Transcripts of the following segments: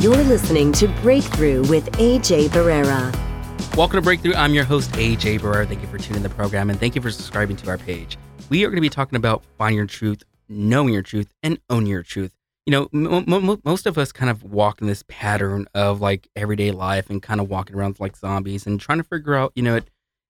You're listening to Breakthrough with AJ Barrera. Welcome to Breakthrough. I'm your host, AJ Barrera. Thank you for tuning in the program and thank you for subscribing to our page. We are going to be talking about finding your truth, knowing your truth, and owning your truth. You know, m- m- most of us kind of walk in this pattern of like everyday life and kind of walking around like zombies and trying to figure out, you know,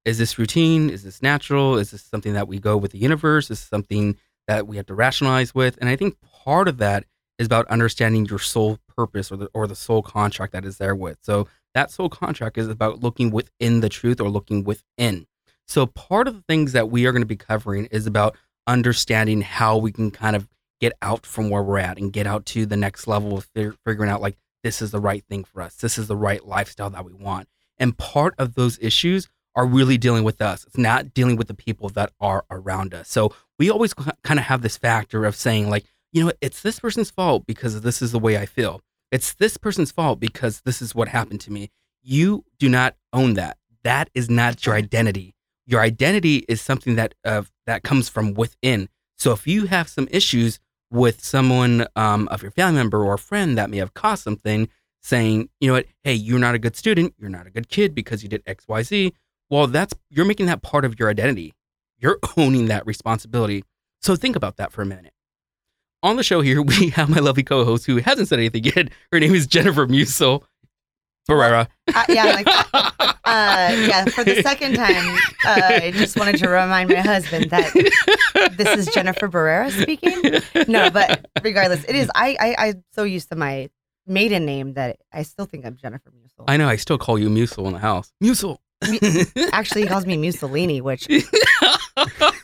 is this routine? Is this natural? Is this something that we go with the universe? Is something that we have to rationalize with? And I think part of that is about understanding your soul purpose or the or the soul contract that is there with. So that soul contract is about looking within the truth or looking within. So part of the things that we are going to be covering is about understanding how we can kind of get out from where we're at and get out to the next level of fig- figuring out like this is the right thing for us. This is the right lifestyle that we want. And part of those issues are really dealing with us. It's not dealing with the people that are around us. So we always kind of have this factor of saying like, you know, it's this person's fault because this is the way I feel. It's this person's fault because this is what happened to me. You do not own that. That is not your identity. Your identity is something that uh, that comes from within. So if you have some issues with someone um, of your family member or friend that may have caused something, saying, you know what, hey, you're not a good student, you're not a good kid because you did X, Y, Z. Well, that's you're making that part of your identity. You're owning that responsibility. So think about that for a minute on the show here, we have my lovely co-host who hasn't said anything yet. Her name is Jennifer Musil Barrera. Uh, yeah, like, uh, yeah. For the second time, uh, I just wanted to remind my husband that this is Jennifer Barrera speaking. No, but regardless, it is. I, I I'm so used to my maiden name that I still think I'm Jennifer Musil. I know. I still call you Musil in the house. Musil. Actually, he calls me Mussolini, which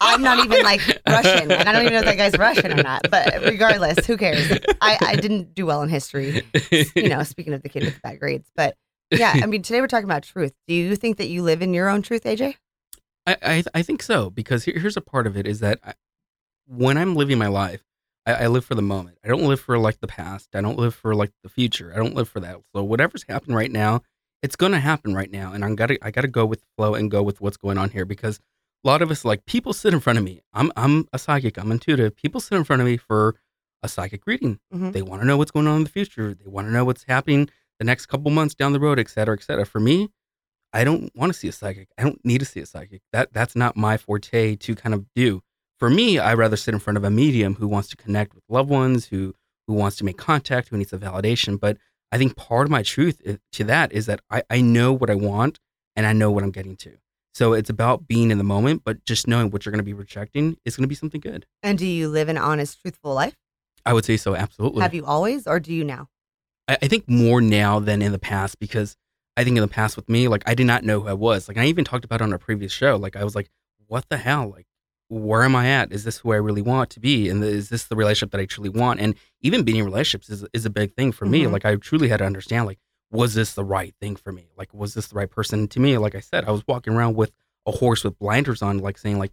I'm not even like Russian, and I don't even know if that guy's Russian or not. But regardless, who cares? I, I didn't do well in history. You know, speaking of the kid with bad grades, but yeah, I mean, today we're talking about truth. Do you think that you live in your own truth, AJ? I I, I think so because here, here's a part of it is that I, when I'm living my life, I, I live for the moment. I don't live for like the past. I don't live for like the future. I don't live for that. So whatever's happened right now, it's gonna happen right now, and I'm gotta I gotta go with flow and go with what's going on here because a lot of us like people sit in front of me. I'm I'm a psychic. I'm intuitive. People sit in front of me for a psychic reading. Mhm. They want to know what's going on in the future. They want to know what's happening the next couple months down the road, et cetera, et cetera. For me, I don't want to see a psychic. I don't need to see a psychic. That that's not my forte to kind of do. For me, I rather sit in front of a medium who wants to connect with loved ones, who who wants to make contact, who needs a validation. But I think part of my truth to that is that I, I know what I want and I know what I'm getting to. So it's about being in the moment, but just knowing what you're going to be rejecting is going to be something good. And do you live an honest, truthful life? I would say so, absolutely. Have you always, or do you now? I, I think more now than in the past because I think in the past with me, like I did not know who I was. Like I even talked about on a previous show. Like I was like, what the hell? Like, where am I at? Is this who I really want to be? And is this the relationship that I truly want? And even being in relationships is, is a big thing for me. Mhm. Like I truly had to understand, like, was this the right thing for me? Like, was this the right person to me? Like I said, I was walking around with a horse with blinders on, like saying, like,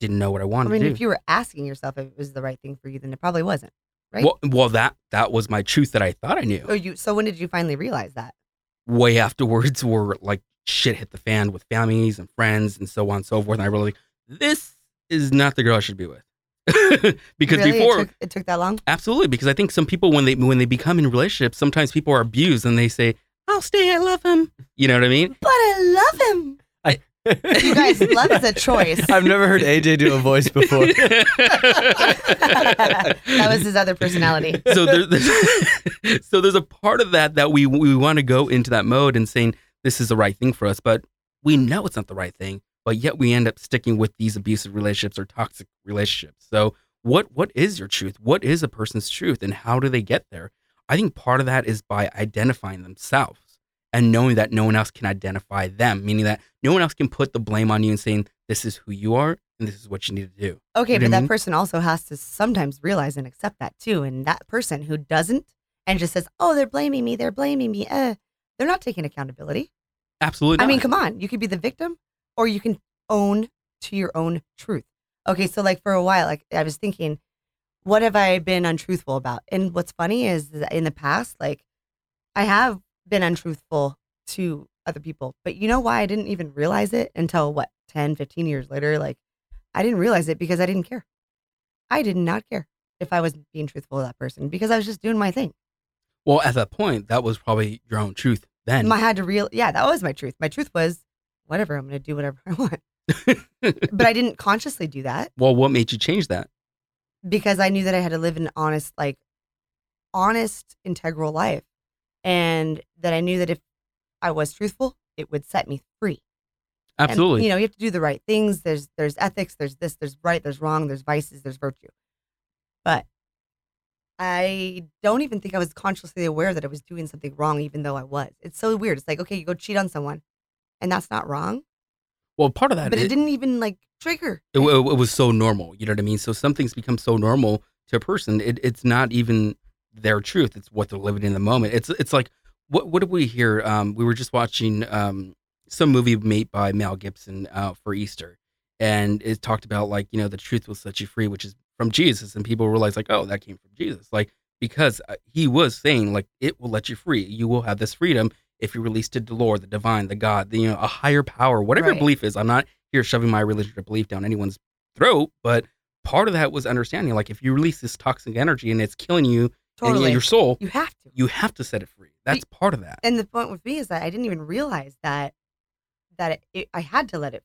didn't know what I wanted. I mean, if you were asking yourself if it was the right thing for you, then it probably wasn't. right? well, well, that that was my truth that I thought I knew. Oh, you. So when did you finally realize that? way afterwards where like shit hit the fan with families and friends and so on and so forth. And I really, this is not the girl I should be with. because really? before, it took, it took that long. absolutely, because I think some people when they when they become in relationships, sometimes people are abused and they say, "I'll stay, I love him." You know what I mean? But I love him. You guys, love is a choice. I've never heard AJ do a voice before. that was his other personality. so there, there's, so there's a part of that that we we want to go into that mode and saying this is the right thing for us, but we know it's not the right thing, but yet we end up sticking with these abusive relationships or toxic relationships. So what what is your truth? What is a person's truth, and how do they get there? I think part of that is by identifying themselves and knowing that no one else can identify them, meaning that no one else can put the blame on you and saying this is who you are and this is what you need to do. Okay, You know but that mean? person also has to sometimes realize and accept that too. And that person who doesn't and just says, "Oh, they're blaming me. They're blaming me," uh, they're not taking accountability. Absolutely. I mean, come on. You could be the victim, or you can own to your own truth. Okay, so like for a while, like I was thinking, what have I been untruthful about? And what's funny is that in the past, like I have been untruthful to other people, but you know why I didn't even realize it until what 10, 15 years later? Like I didn't realize it because I didn't care. I did not care if I was being truthful to that person because I was just doing my thing. Well, at that point, that was probably your own truth then. I had to real, yeah, that was my truth. My truth was, whatever, I'm going to do whatever I want. but I didn't consciously do that well, what made you change that? because I knew that I had to live an honest, like, honest, integral life, and that I knew that if I was truthful, it would set me free. And, Absolutely. you know, you have to do the right things. There's there's ethics. There's this. There's right. There's wrong. There's vices. There's virtue. But I don't even think I was consciously aware that I was doing something wrong, even though I was. It's so weird. It's like okay, you go cheat on someone, and that's not wrong, well, part of that, but it, it didn't even like trigger. it, it, it was so normal. You know what I mean? So some things become so normal to a person, it, it's not even their truth. It's what they're living in the moment. It's it's like what what did we hear? Um, we were just watching um some movie made by Mel Gibson uh, for Easter, and it talked about like you know the truth will set you free, which is from Jesus, and people realize like oh that came from Jesus, like because uh, he was saying like it will let you free. You will have this freedom if you release to the Lord, the divine, the God, the, you know a higher power, whatever your belief is. I'm not here shoving my religious belief down anyone's throat, but part of that was understanding like if you release this toxic energy and it's killing you Totally, and your soul, you have to. you have to set it free. That's part of that. And the point with me is that I didn't even realize that that it, it, I had to let it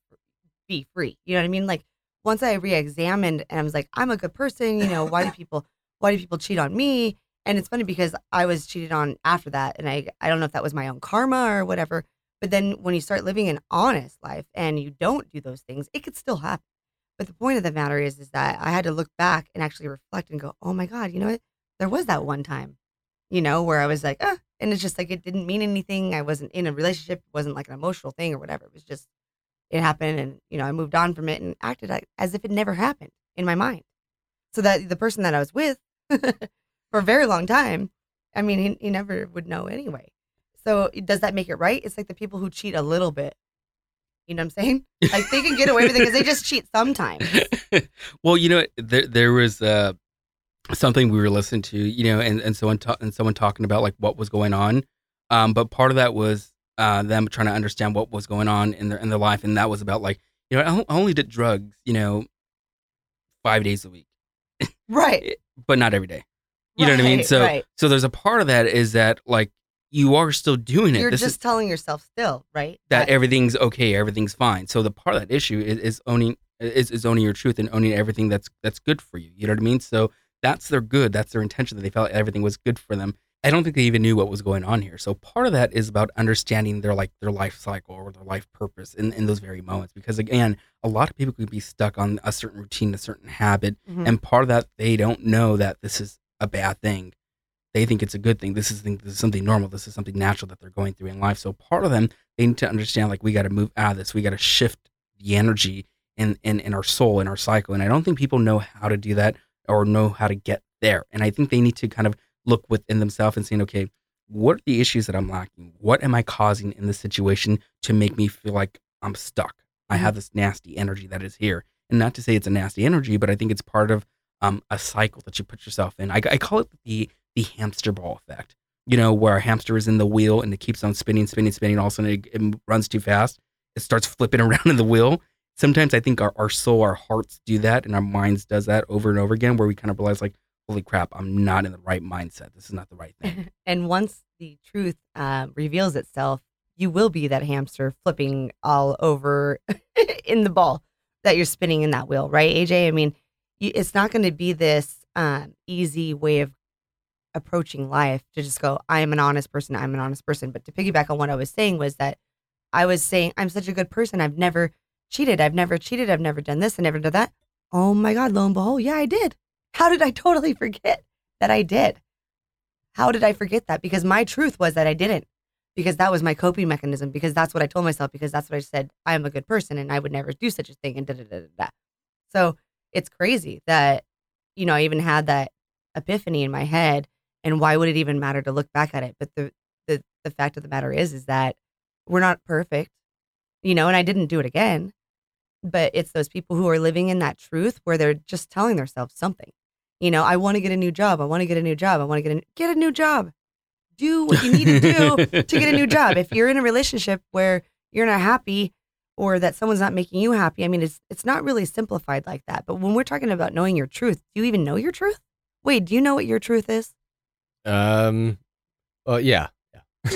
be free. You know what I mean? Like once I re-examined and I was like, I'm a good person. You know, why do people why do people cheat on me? And it's funny because I was cheated on after that, and I I don't know if that was my own karma or whatever. But then when you start living an honest life and you don't do those things, it could still happen. But the point of the matter is, is that I had to look back and actually reflect and go, oh my god, you know what? There was that one time you know, where I was like, ah, and it's just like it didn't mean anything. I wasn't in a relationship. It wasn't like an emotional thing or whatever. It was just it happened, and you know, I moved on from it and acted like, as if it never happened in my mind. So that the person that I was with for a very long time, I mean, he, he never would know anyway. So does that make it right? It's like the people who cheat a little bit. You know what I'm saying? Like they can get away with it because they just cheat sometimes. well, you know, there there was uh, something we were listening to, you know, and and someone ta- and someone talking about like what was going on, um, but part of that was uh, them trying to understand what was going on in their in their life, and that was about like you know I I only did drugs, you know, five days a week, Right. but not every day. You know what I mean? Right, So right. so there's a part of that is that like you are still doing it. you're this just is telling yourself still, right? that everything's okay, everything's fine. So the part of that issue is, is owning is, is owning your truth and owning everything that's that's good for you. You know what I mean? So that's their good. That's their intention that they felt everything was good for them. I don't think they even knew what was going on here. So part of that is about understanding their like their life cycle or their life purpose in, in those very moments. Because again, a lot of people could be stuck on a certain routine, a certain habit, Mhm. and part of that they don't know that this is a bad thing. They think it's a good thing. This is this is something normal. This is something natural that they're going through in life. So part of them they need to understand like we got to move out of this. We got to shift the energy in, in in our soul in our cycle. And I don't think people know how to do that or know how to get there. And I think they need to kind of look within themselves and saying, okay, what are the issues that I'm lacking? What am I causing in this situation to make me feel like I'm stuck? I mm-hmm. have this nasty energy that is here. And not to say it's a nasty energy, but I think it's part of um, a cycle that you put yourself in. I, I call it the the hamster ball effect. You know, where a hamster is in the wheel and it keeps on spinning, spinning, spinning. All of a sudden, it, it runs too fast. It starts flipping around in the wheel. Sometimes I think our, our soul, our hearts do that, and our minds does that over and over again, where we kind of realize, like, holy crap, I'm not in the right mindset. This is not the right thing. and once the truth uh, reveals itself, you will be that hamster flipping all over in the ball that you're spinning in that wheel, right, AJ? I mean, it's not going to be this um, easy way of approaching life to just go, I am an honest person, I'm an honest person. But to piggyback on what I was saying was that I was saying, I'm such a good person. I've never cheated. I've never cheated. I've never done this. I never done that. Oh my God, lo and behold, yeah, I did. How did I totally forget that I did? How did I forget that? Because my truth was that I didn't. Because that was my coping mechanism. Because that's what I told myself. Because that's what I said. I am a good person and I would never do such a thing. And da da da da da. So it's crazy that, you know, I even had that epiphany in my head. And why would it even matter to look back at it? But the the the fact of the matter is, is that we're not perfect, you know. And I didn't do it again. But it's those people who are living in that truth where they're just telling themselves something. You know, I want to get a new job. I want to get a new job. I want to get a get a new job. Do what you need to do to get a new job. If you're in a relationship where you're not happy or that someone's not making you happy, I mean, it's it's not really simplified like that. But when we're talking about knowing your truth, do you even know your truth? Wait, do you know what your truth is? Um, Uh, yeah.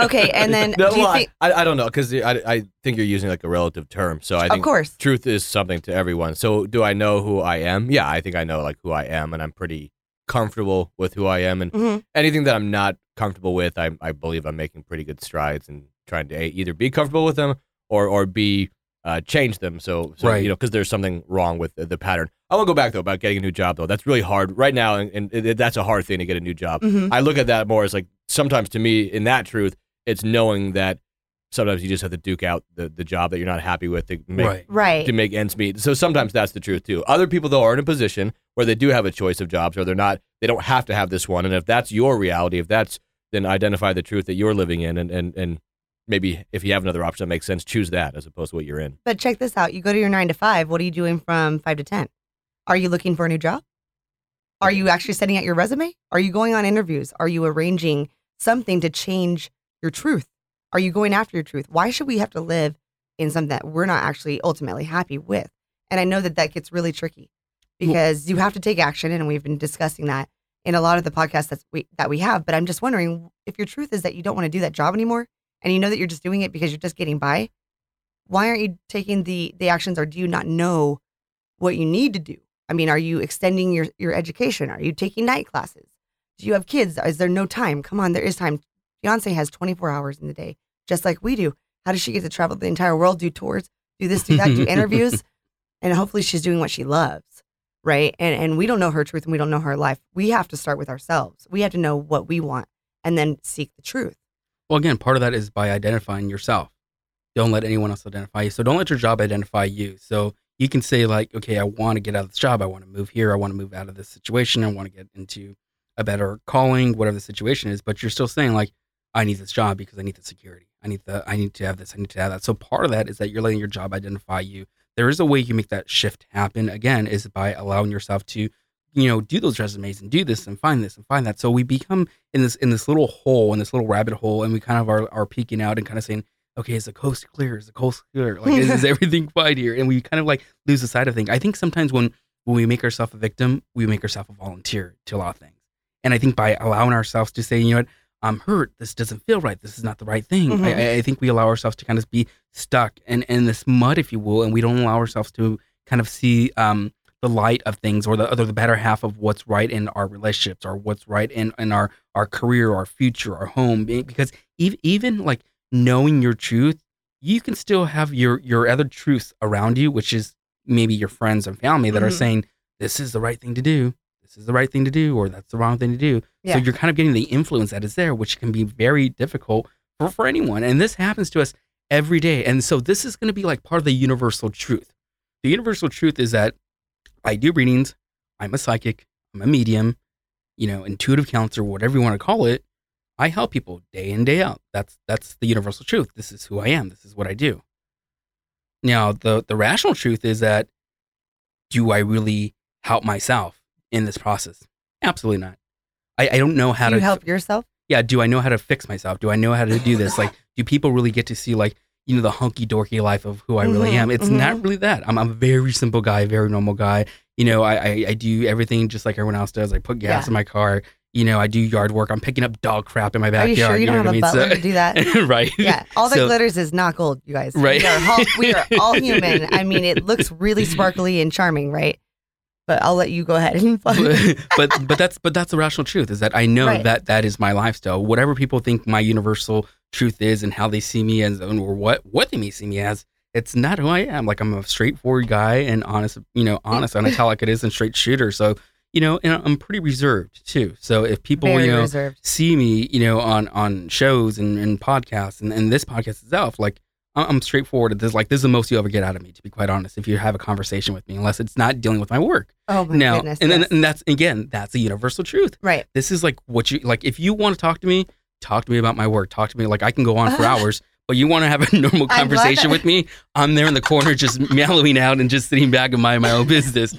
Okay, and then no, do you well, I- think? I, I don't know because I, I think you're using like a relative term. So I think Of course. truth is something to everyone. So do I know who I am? Yeah, I think I know like who I am, and I'm pretty comfortable with who I am. And Mhm. anything that I'm not comfortable with, I, I believe I'm making pretty good strides and trying to either be comfortable with them or or b uh, change them. So, so Right. you know, because there's something wrong with the, the pattern. I want to go back though about getting a new job though. That's really hard right now, and, and it, that's a hard thing to get a new job. Mhm. I look at that more as like sometimes to me in that truth, it's knowing that sometimes you just have to duke out the, the job that you're not happy with to make right. Right. to make ends meet. So sometimes that's the truth too. Other people though are in a position where they do have a choice of jobs or they're not they don't have to have this one. And if that's your reality, if that's then identify the truth that you're living in and and, and maybe if you have another option that makes sense, choose that as opposed to what you're in. But check this out. You go to your nine to five. What are you doing from five to 10? Are you looking for a new job? Are you actually sending out your resume? Are you going on interviews? Are you arranging something to change your truth? Are you going after your truth? Why should we have to live in something that we're not actually ultimately happy with? And I know that that gets really tricky because you have to take action. And we've been discussing that in a lot of the podcasts that we, that we have. But I'm just wondering if your truth is that you don't want to do that job anymore and you know that you're just doing it because you're just getting by, why aren't you taking the the actions or do you not know what you need to do? I mean are you extending your your education? Are you taking night classes? Do you have kids? Is there no time? Come on there is time. Beyonce has 24 hours in the day just like we do. How does she get to travel the entire world do tours do this do that do interviews? And hopefully she's doing what she loves right? And and we don't know her truth and we don't know her life. We have to start with ourselves. We have to know what we want and then seek the truth Well, again, part of that is by identifying yourself. Don't let anyone else identify you. So don't let your job identify you. So you can say like, okay, I want to get out of this job. I want to move here. I want to move out of this situation. I want to get into a better calling, whatever the situation is. But you're still saying like, I need this job because I need the security. I need the. I need to have this. I need to have that. So part of that is that you're letting your job identify you. There is a way you make that shift happen. Again, is by allowing yourself to, you know, do those resumes and do this and find this and find that. So we become in this in this little hole, in this little rabbit hole, and we kind of are, are peeking out and kind of saying, okay, is the coast clear? Is the coast clear? Like, is, is everything fine here? And we kind of like lose the side of things. I think sometimes when when we make ourselves a victim, we make ourselves a volunteer to a lot of things. And I think by allowing ourselves to say, you know what, I'm hurt. This doesn't feel right. This is not the right thing. Mhm. I, I- I think we allow ourselves to kind of be stuck in, in this mud, if you will, and we don't allow ourselves to kind of see um, the light of things or the other the better half of what's right in our relationships or what's right in, in our our career, our future, our home. Because even even like knowing your truth, you can still have your your other truths around you, which is maybe your friends and family that are Mhm. saying this is the right thing to do, this is the right thing to do, or that's the wrong thing to do. Yeah. So you're kind of getting the influence that is there, which can be very difficult for, for anyone. And this happens to us every day. And so this is going to be like part of the universal truth. The universal truth is that I do readings, I'm a psychic, I'm a medium, you know, intuitive counselor, whatever you want to call it. I help people day in, day out. That's that's the universal truth. This is who I am. This is what I do. Now, the the rational truth is that do I really help myself in this process? Absolutely not. I, I don't know how do you to help yourself yeah, do I know how to fix myself? Do I know how to do this? like, do people really get to see like, you know, the hunky dorky life of who I really Mhm, am? It's mhm. not really that. I'm, I'm a very simple guy, very normal guy. You know, I, I, I do everything just like everyone else does. I put gas Yeah. in my car. You know, I do yard work. I'm picking up dog crap in my backyard. are you sure you don't know have a what I butler mean? to do that right. Yeah, all that So- glitters is not gold, you guys. Right. We are, all, we are all human. I mean, it looks really sparkly and charming, right? But I'll let you go ahead and but but that's but that's the rational truth is that I know Right. that that is my lifestyle. Whatever people think my universal truth is and how they see me as or what what they may see me as, it's not who I am. Like I'm a straightforward guy and honest, you know, honest and I tell like it is and straight shooter. So you know, and I'm pretty reserved too. So if people very you know reserved. see me, you know, on on shows and, and podcasts and, and this podcast itself, like I'm straightforward. This like this is the most you ever get out of me, to be quite honest. If you have a conversation with me, unless it's not dealing with my work. Oh my now, goodness. and then yes. and that's again, that's a universal truth. right. This is like what you like. If you want to talk to me, talk to me about my work. Talk to me like I can go on for hours. But you want to have a normal conversation with me? I'm there in the corner, just mellowing out and just sitting back and minding my own business.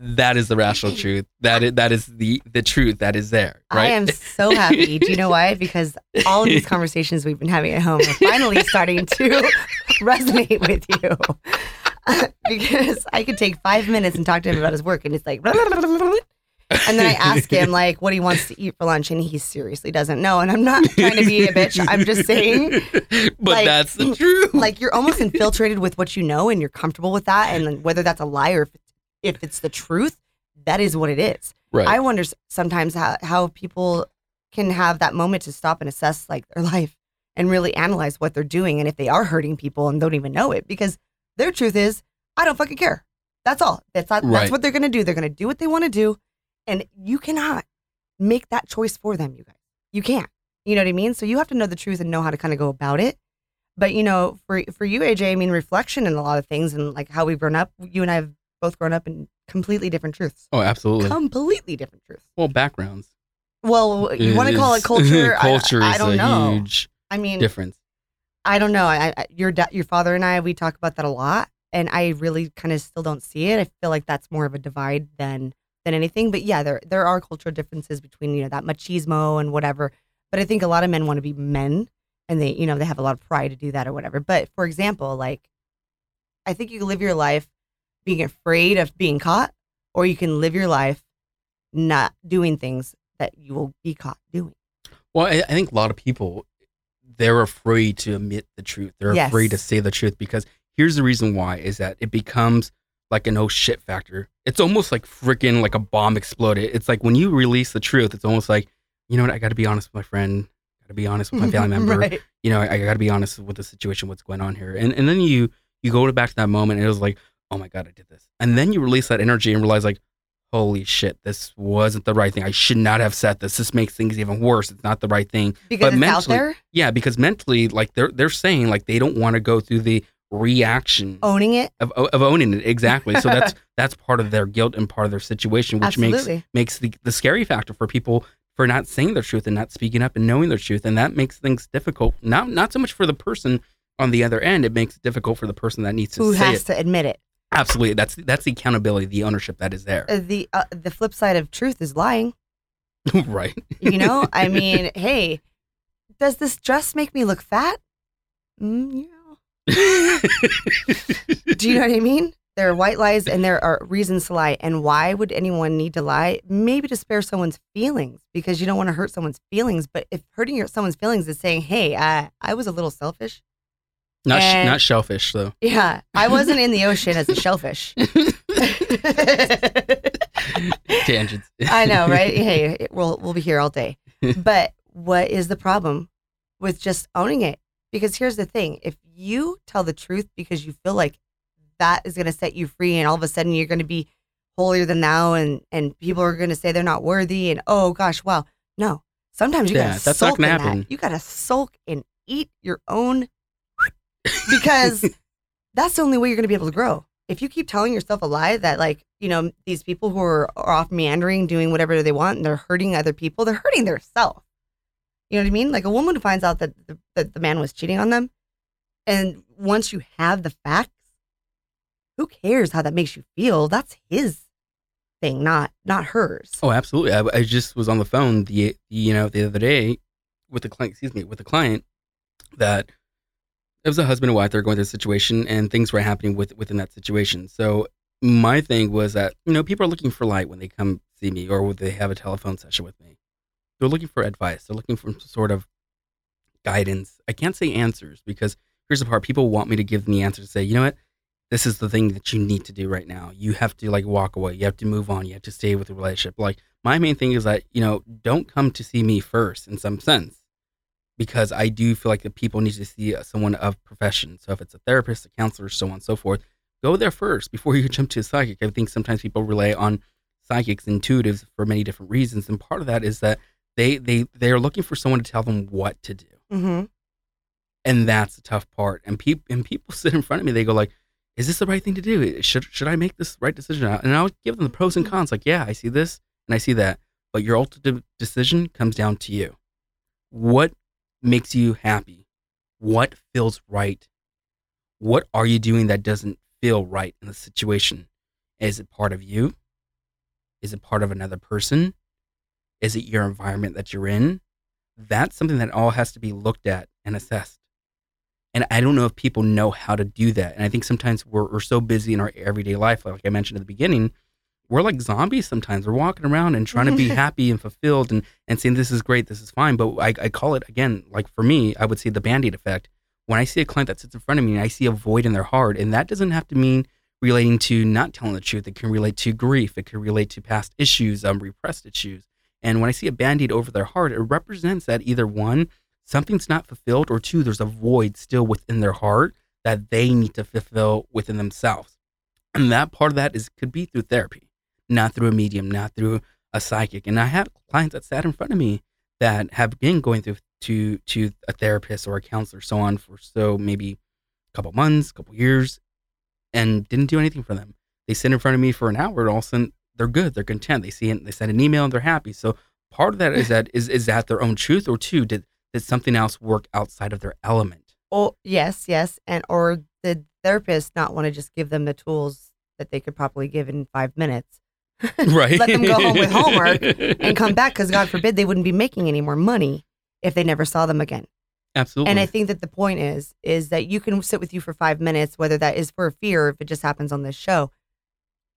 That is the rational truth. That is that is the the truth that is there. Right? I am so happy. Do you know why? Because all of these conversations we've been having at home are finally starting to resonate with you. because I could take five minutes and talk to him about his work, and it's like, And then I ask him like what he wants to eat for lunch, and he seriously doesn't know. And I'm not trying to be a bitch. I'm just saying, but like- that's the truth. like you're almost infiltrated with what you know, and you're comfortable with that. And whether that's a lie or if it's, if it's the truth, that is what it is. right. I wonder sometimes how how people can have that moment to stop and assess like their life and really analyze what they're doing and if they are hurting people and don't even know it because their truth is I don't fucking care. That's all. That's not, Right. that's what they're gonna do. They're gonna do what they want to do, and you cannot make that choice for them. You guys, you can't. You know what I mean? So you have to know the truth and know how to kind of go about it. But you know, for for you, AJ, I mean, reflection in a lot of things and like how we've grown up. You and I have both grown up in completely different truths. oh, absolutely. Completely different truths. well, backgrounds. Well, you want to call it culture? I- culture I, is don't a know. huge I mean, difference. I don't know. I, I, your da- your father and I we talk about that a lot, and I really kind of still don't see it. I feel like that's more of a divide than than anything. But yeah, there there are cultural differences between you know that machismo and whatever. But I think a lot of men want to be men, and they you know they have a lot of pride to do that or whatever. But for example, like I think you can live your life being afraid of being caught, or you can live your life not doing things that you will be caught doing. Well, I, I think a lot of people they're afraid to admit the truth. They're Yes. afraid to say the truth because here's the reason why is that it becomes like an oh shit factor. It's almost like freaking like a bomb exploded. It's like when you release the truth, it's almost like, you know what, I got to be honest with my friend, got to be honest with my family member. right. You know, I, I got to be honest with the situation, what's going on here. And and then you you go back to that moment and it was like, oh my god, I did this. And then you release that energy and realize like, holy shit, this wasn't the right thing. I should not have said this. This makes things even worse. It's not the right thing. Because But it's out mentally- there, Yeah, because mentally, like they're they're saying like they don't want to go through the reaction owning it. of, of owning it exactly. So that's that's part of their guilt and part of their situation, which Absolutely. makes makes the, the scary factor for people for not saying their truth and not speaking up and knowing their truth, and that makes things difficult. Not not so much for the person on the other end, it makes it difficult for the person that needs to who has it. to admit it. Absolutely, that's that's the accountability, the ownership that is there. Uh, the uh, the flip side of truth is lying. right. You know, I mean, hey, does this dress make me look fat? Mm, yeah. Do you know what I mean? There are white lies and there are reasons to lie. And why would anyone need to lie? Maybe to spare someone's feelings because you don't want to hurt someone's feelings. But if hurting your, someone's feelings is saying, "Hey, uh, I was a little selfish," not sh- not shellfish though. yeah, I wasn't in the ocean as a shellfish. Tangents. I know, right? Hey, it- we'll we'll be here all day. But what is the problem with just owning it? Because here's the thing: if you tell the truth because you feel like that is going to set you free, and all of a sudden you're going to be holier than thou, and and people are going to say they're not worthy, and oh gosh, wow, no. Sometimes you Yeah, gotta sulk gonna in happen. that. You gotta sulk and eat your own because that's the only way you're going to be able to grow. If you keep telling yourself a lie that, like, you know, these people who are, are off meandering, doing whatever they want, and they're hurting other people, they're hurting themselves. You know what I mean? Like a woman who finds out that the, that the man was cheating on them, and once you have the facts, who cares how that makes you feel? That's his thing, not not hers. Oh, absolutely. I, I just was on the phone the you know the other day with the client. Excuse me, with the client that it was a husband and wife. They're going through a situation, and things were happening with within that situation. So my thing was that you know people are looking for light when they come see me, or they have a telephone session with me. They're looking for advice. They're looking for some sort of guidance. I can't say answers because here's the part: people want me to give them the answer to say, you know what, this is the thing that you need to do right now. You have to like walk away. You have to move on. You have to stay with the relationship. Like my main thing is that, you know, don't come to see me first in some sense because I do feel like the people need to see uh, someone of profession. So if it's a therapist, a counselor, so on and so forth, go there first before you jump to a psychic. I think sometimes people rely on psychics, intuitives for many different reasons. And part of that is that they, they, they are looking for someone to tell them what to do. Mm-hmm. And that's the tough part. And people, and people sit in front of me, they go like, is this the right thing to do? Should should I make this right decision? And I'll give them the pros and cons. Like, yeah, I see this and I see that, but your ultimate decision comes down to you. What makes you happy? What feels right? What are you doing that doesn't feel right in the situation? Is it part of you? Is it part of another person? Is it your environment that you're in? That's something that all has to be looked at and assessed. And I don't know if people know how to do that. And I think sometimes we're, we're so busy in our everyday life, like I mentioned at the beginning, we're like zombies sometimes. We're walking around and trying to be happy and fulfilled and, and saying, this is great, this is fine. But I, I call it, again, like for me, I would say the band aid effect. When I see a client that sits in front of me and I see a void in their heart, and that doesn't have to mean relating to not telling the truth. It can relate to grief. It can relate to past issues, um, repressed issues. And when I see a band aid over their heart, it represents that either one, something's not fulfilled, or two, there's a void still within their heart that they need to fulfill within themselves. And that part of that is could be through therapy, not through a medium, not through a psychic. And I have clients that sat in front of me that have been going through to to a therapist or a counselor, so on for so maybe a couple months, a couple years, and didn't do anything for them. They sit in front of me for an hour, and all of a sudden they're good, they're content. They see it, they send an email, and they're happy. So part of that is that is is that their own truth, or two, did did something else work outside of their element? Oh, yes, yes. And or the therapist not want to just give them the tools that they could probably give in five minutes. Right. Let them go home with homework and come back because God forbid they wouldn't be making any more money if they never saw them again. Absolutely. And I think that the point is, is that you can sit with you for five minutes, whether that is for fear, if it just happens on this show,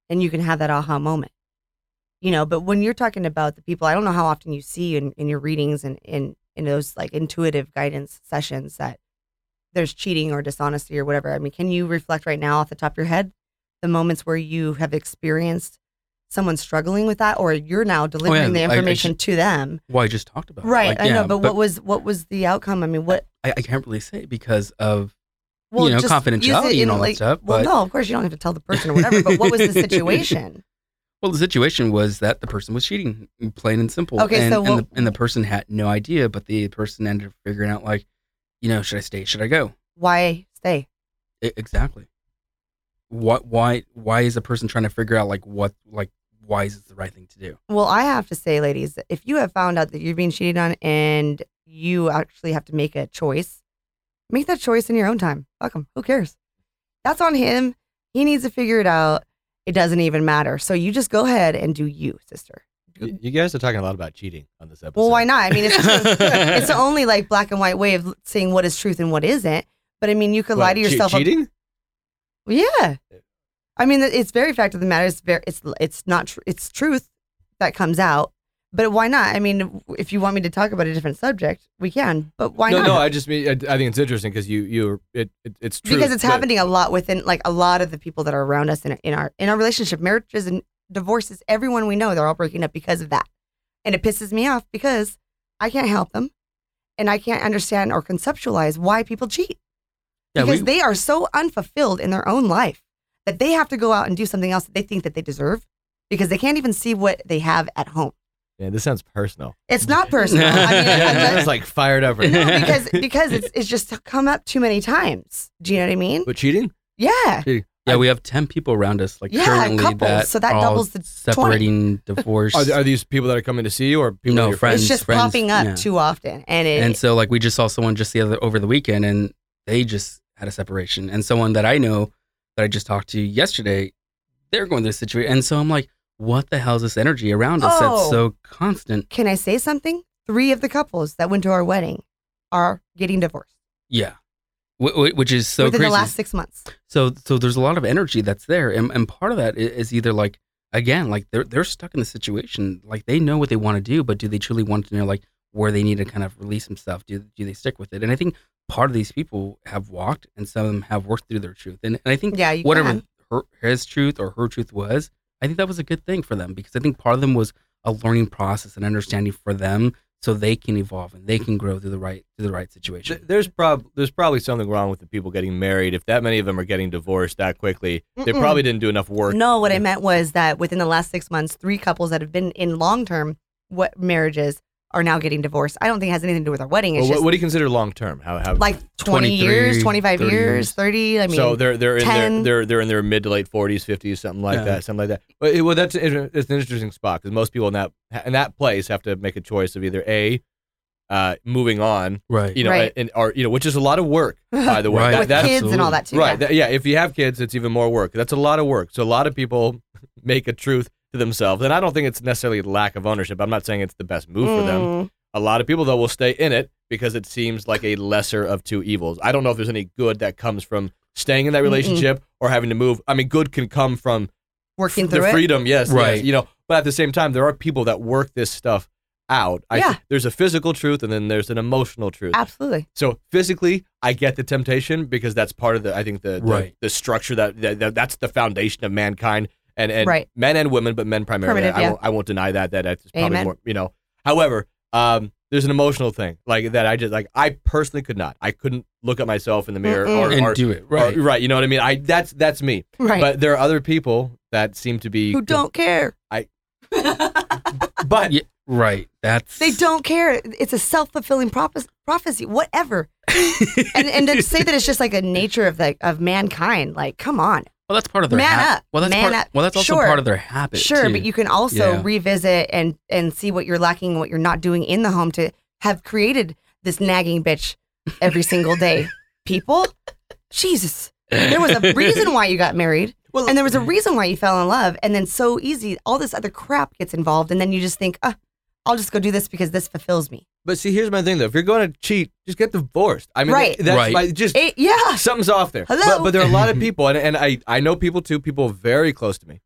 and you can have that aha moment. You know, but when you're talking about the people, I don't know how often you see in, in your readings and in, in those like intuitive guidance sessions that there's cheating or dishonesty or whatever. I mean, can you reflect right now off the top of your head the moments where you have experienced someone struggling with that, or you're now oh, delivering the I- I information to them? well, I just talked about. Right, Like, I know, yeah, but, what was what was the outcome? I mean, what I, I can't really say because of well, you know confidentiality and all like- that stuff. Well, but no, of course you don't have to tell the person or whatever. but what was the situation? well, the situation was that the person was cheating, plain and simple. Okay, and, so and, the, and the person had no idea, but the person ended up figuring out like, you know, should I stay? Should I go? Why stay? I- exactly. What? Why? Why is the person trying to figure out like what? Like why is this the right thing to do? Well, I have to say, ladies, if you have found out that you're being cheated on and you actually have to make a choice, make that choice in your own time. Fuck him. Who cares? That's on him. He needs to figure it out. It doesn't even matter. So you just go ahead and do you, sister. You guys are talking a lot about cheating on this episode. Well, why not? I mean, it's just, it's the only like black and white way of saying what is truth and what isn't. But I mean, you could lie What, to che- yourself. cheating? Yeah. I mean, it's very fact of the matter. It's very, it's, it's not, tr- it's truth that comes out. But why not? I mean, if you want me to talk about a different subject, we can. But why no, not? no. No, I just mean I, I think it's interesting because you you it, it it's true because it's happening a lot within like a lot of the people that are around us in, in our in our relationship, marriages and divorces. Everyone we know, they're all breaking up because of that, and it pisses me off because I can't help them, and I can't understand or conceptualize why people cheat Yeah, because we- they are so unfulfilled in their own life that they have to go out and do something else that they think that they deserve because they can't even see what they have at home. Yeah, this sounds personal. It's not personal. I mean, Yeah, I'm I just- was like fired up right now. no, because because it's it's just come up too many times. Do you know what I mean? But cheating? Yeah. Yeah, we have ten people around us like Yeah, currently couples, that so that are doubles the 20. separating, divorce. Are, are these people that are coming to see you or people No, that you're friends. it's just friends, popping up yeah. too often, and it, and so like we just saw someone just the other over the weekend and they just had a separation and someone that i know that i just talked to yesterday they're going through a situation and so i'm like what the hell is this energy around us Oh. that's so oh. constant? Can I say something? Three of the couples that went to our wedding are getting divorced. Yeah. Wh- which is so within crazy. the last six months. so so there's a lot of energy that's there and, and part of that is either like again like they're they're stuck in the situation like they know what they want to do but do they truly want to know like where they need to kind of release themselves? Do, do they stick with it? And i think part of these people have walked and some of them have worked through their truth and, and i think Yeah, whatever her, his truth or her truth was i think that was a good thing for them because i think part of them was a learning process and understanding for them so they can evolve and they can grow through the right through the right situation There's prob there's probably something wrong with the people getting married. If that many of them are getting divorced that quickly, they Mm-mm. probably didn't do enough work. No, what I meant was that within the last six months, three couples that have been in long term what marriages are now getting divorced. I don't think it has anything to do with our wedding. It's Well, what, just what do you consider long term? How, how like 20 years, 25 years, years. 30. I mean, so they're they're in their they're they're in their mid to late forties, fifties, something like Yeah. that, something like that. But it, well, that's it's an interesting spot because most people in that in that place have to make a choice of either a uh, moving on, right you know, Right. and or you know, which is a lot of work, by the way. Right. That- with that's kids and all that too. right. yeah. that- yeah, if you have kids, it's even more work. That's a lot of work. So a lot of people make a truth to themselves, and I don't think it's necessarily lack of ownership. I'm not saying it's the best move for them. Mm. A lot of people though will stay in it because it seems like a lesser of two evils. I don't know if there's any good that comes from staying in that relationship or having to move. I mean, good can come from working the through it. freedom, yes, Right. yes, you know. But at the same time, there are people that work this stuff out. I Yeah. there's a physical truth and then there's an emotional truth. Absolutely. So physically, I get the temptation because that's part of the. I think the the, Right. the structure that, that, that that's the foundation of mankind and and Right. men and women, but men primarily. Primitive, I, yeah. won't, I won't deny that. That that's probably Amen. more. You know. However, um, there's an emotional thing like that. I just like I personally could not. I couldn't look at myself in the mirror or, and or, do it or- right. right. You know what I mean? I that's that's me. Right. But there are other people that seem to be Who don't care. I- But Yeah, right. That's They don't care. It's a self fulfilling prophes- prophecy. Whatever. and and to say that it's just like a nature of the of mankind. Like, come on. Well, that's part of their Man hab- up. Well, that's Man part. up. Well, that's also Sure. part of their habit. Sure, too. but you can also Yeah. revisit and and see what you're lacking and what you're not doing in the home to have created this nagging bitch every single day. People, Jesus, there was a reason why you got married, Well, and there was a reason why you fell in love, and then so easy, all this other crap gets involved, and then you just think, ah, I'll just go do this because this fulfills me. but see, here's my thing though. If you're going to cheat, just get divorced. I mean, Right. that's Right. my just It, yeah, something's off there. Hello? But, but there are a lot of people, and, and I, I know people too, people very close to me.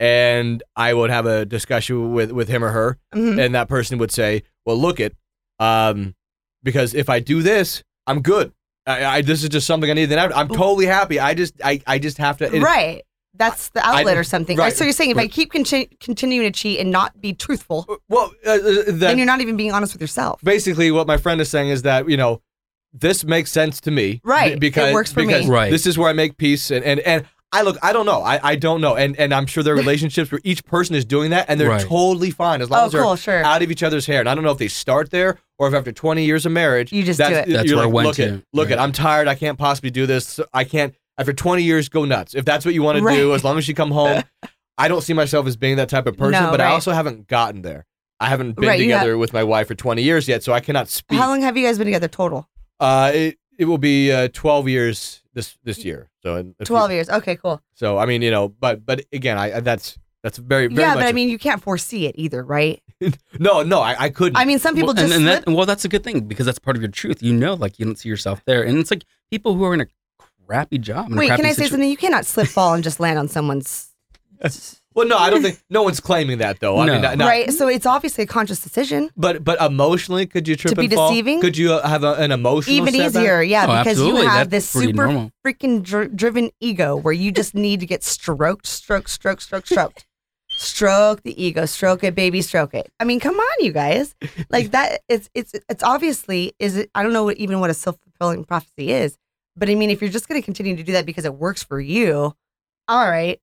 And I would have a discussion with, with him or her, Mhm. and that person would say, Well, look it, um, because if I do this, I'm good. I, I this is just something I need. Then I'm, I'm totally happy. I just I, I just have to it- right. That's the outlet I- or something. right. So you're saying if I keep conti- continuing to cheat and not be truthful, Well, uh, uh, then you're not even being honest with yourself. basically what my friend is saying is that you know this makes sense to me Right. b- It works for me. Right. this is where I make peace and and and I look I don't know I, I don't know and and I'm sure there are relationships where each person is doing that and they're Right. totally fine as long Oh, as they're cool, sure. out of each other's hair and I don't know if they start there or if after 20 years of marriage You just do that's, it. That's you're where like, it went look to. at look Right. at I'm tired I can't possibly do this I can't after 20 years go nuts if that's what you want to do as long as you come home I don't see myself as being that type of person No, but I also haven't gotten there I haven't been Right, you have- together with my wife for 20 years yet so I cannot speak How long have you guys been together total? uh, it, it will be uh, 12 years this this year. So in a few- 12 years. Okay, cool. So I mean, you know, but but again, I I- that's that's very very yeah, much. but I mean, you can't foresee it either, right? no, no, I, I couldn't. I mean, some people well, just and, and slip. that, well, that's a good thing because that's part of your truth. You know, like you don't see yourself there, and it's like people who are in a crappy job. in a Wait, can crappy I say situ- something? You cannot slip, fall, and just land on someone's. well, no, I don't think no one's claiming that though. I No. mean, not, not- right. So it's obviously a conscious decision. But but emotionally, could you trip To be and fall? deceiving? Could you uh, have a, an emotional Even setback? easier, yeah, Oh, because you have That's this super normal. freaking dr- driven ego where you just need to get stroked, stroked, stroked, stroked, stroked. Stroke the ego, stroke it, baby, stroke it. I mean, come on, you guys. Like that, it's it's it's obviously is it. I don't know what, even what a self fulfilling prophecy is, but I mean, if you're just going to continue to do that because it works for you, all right,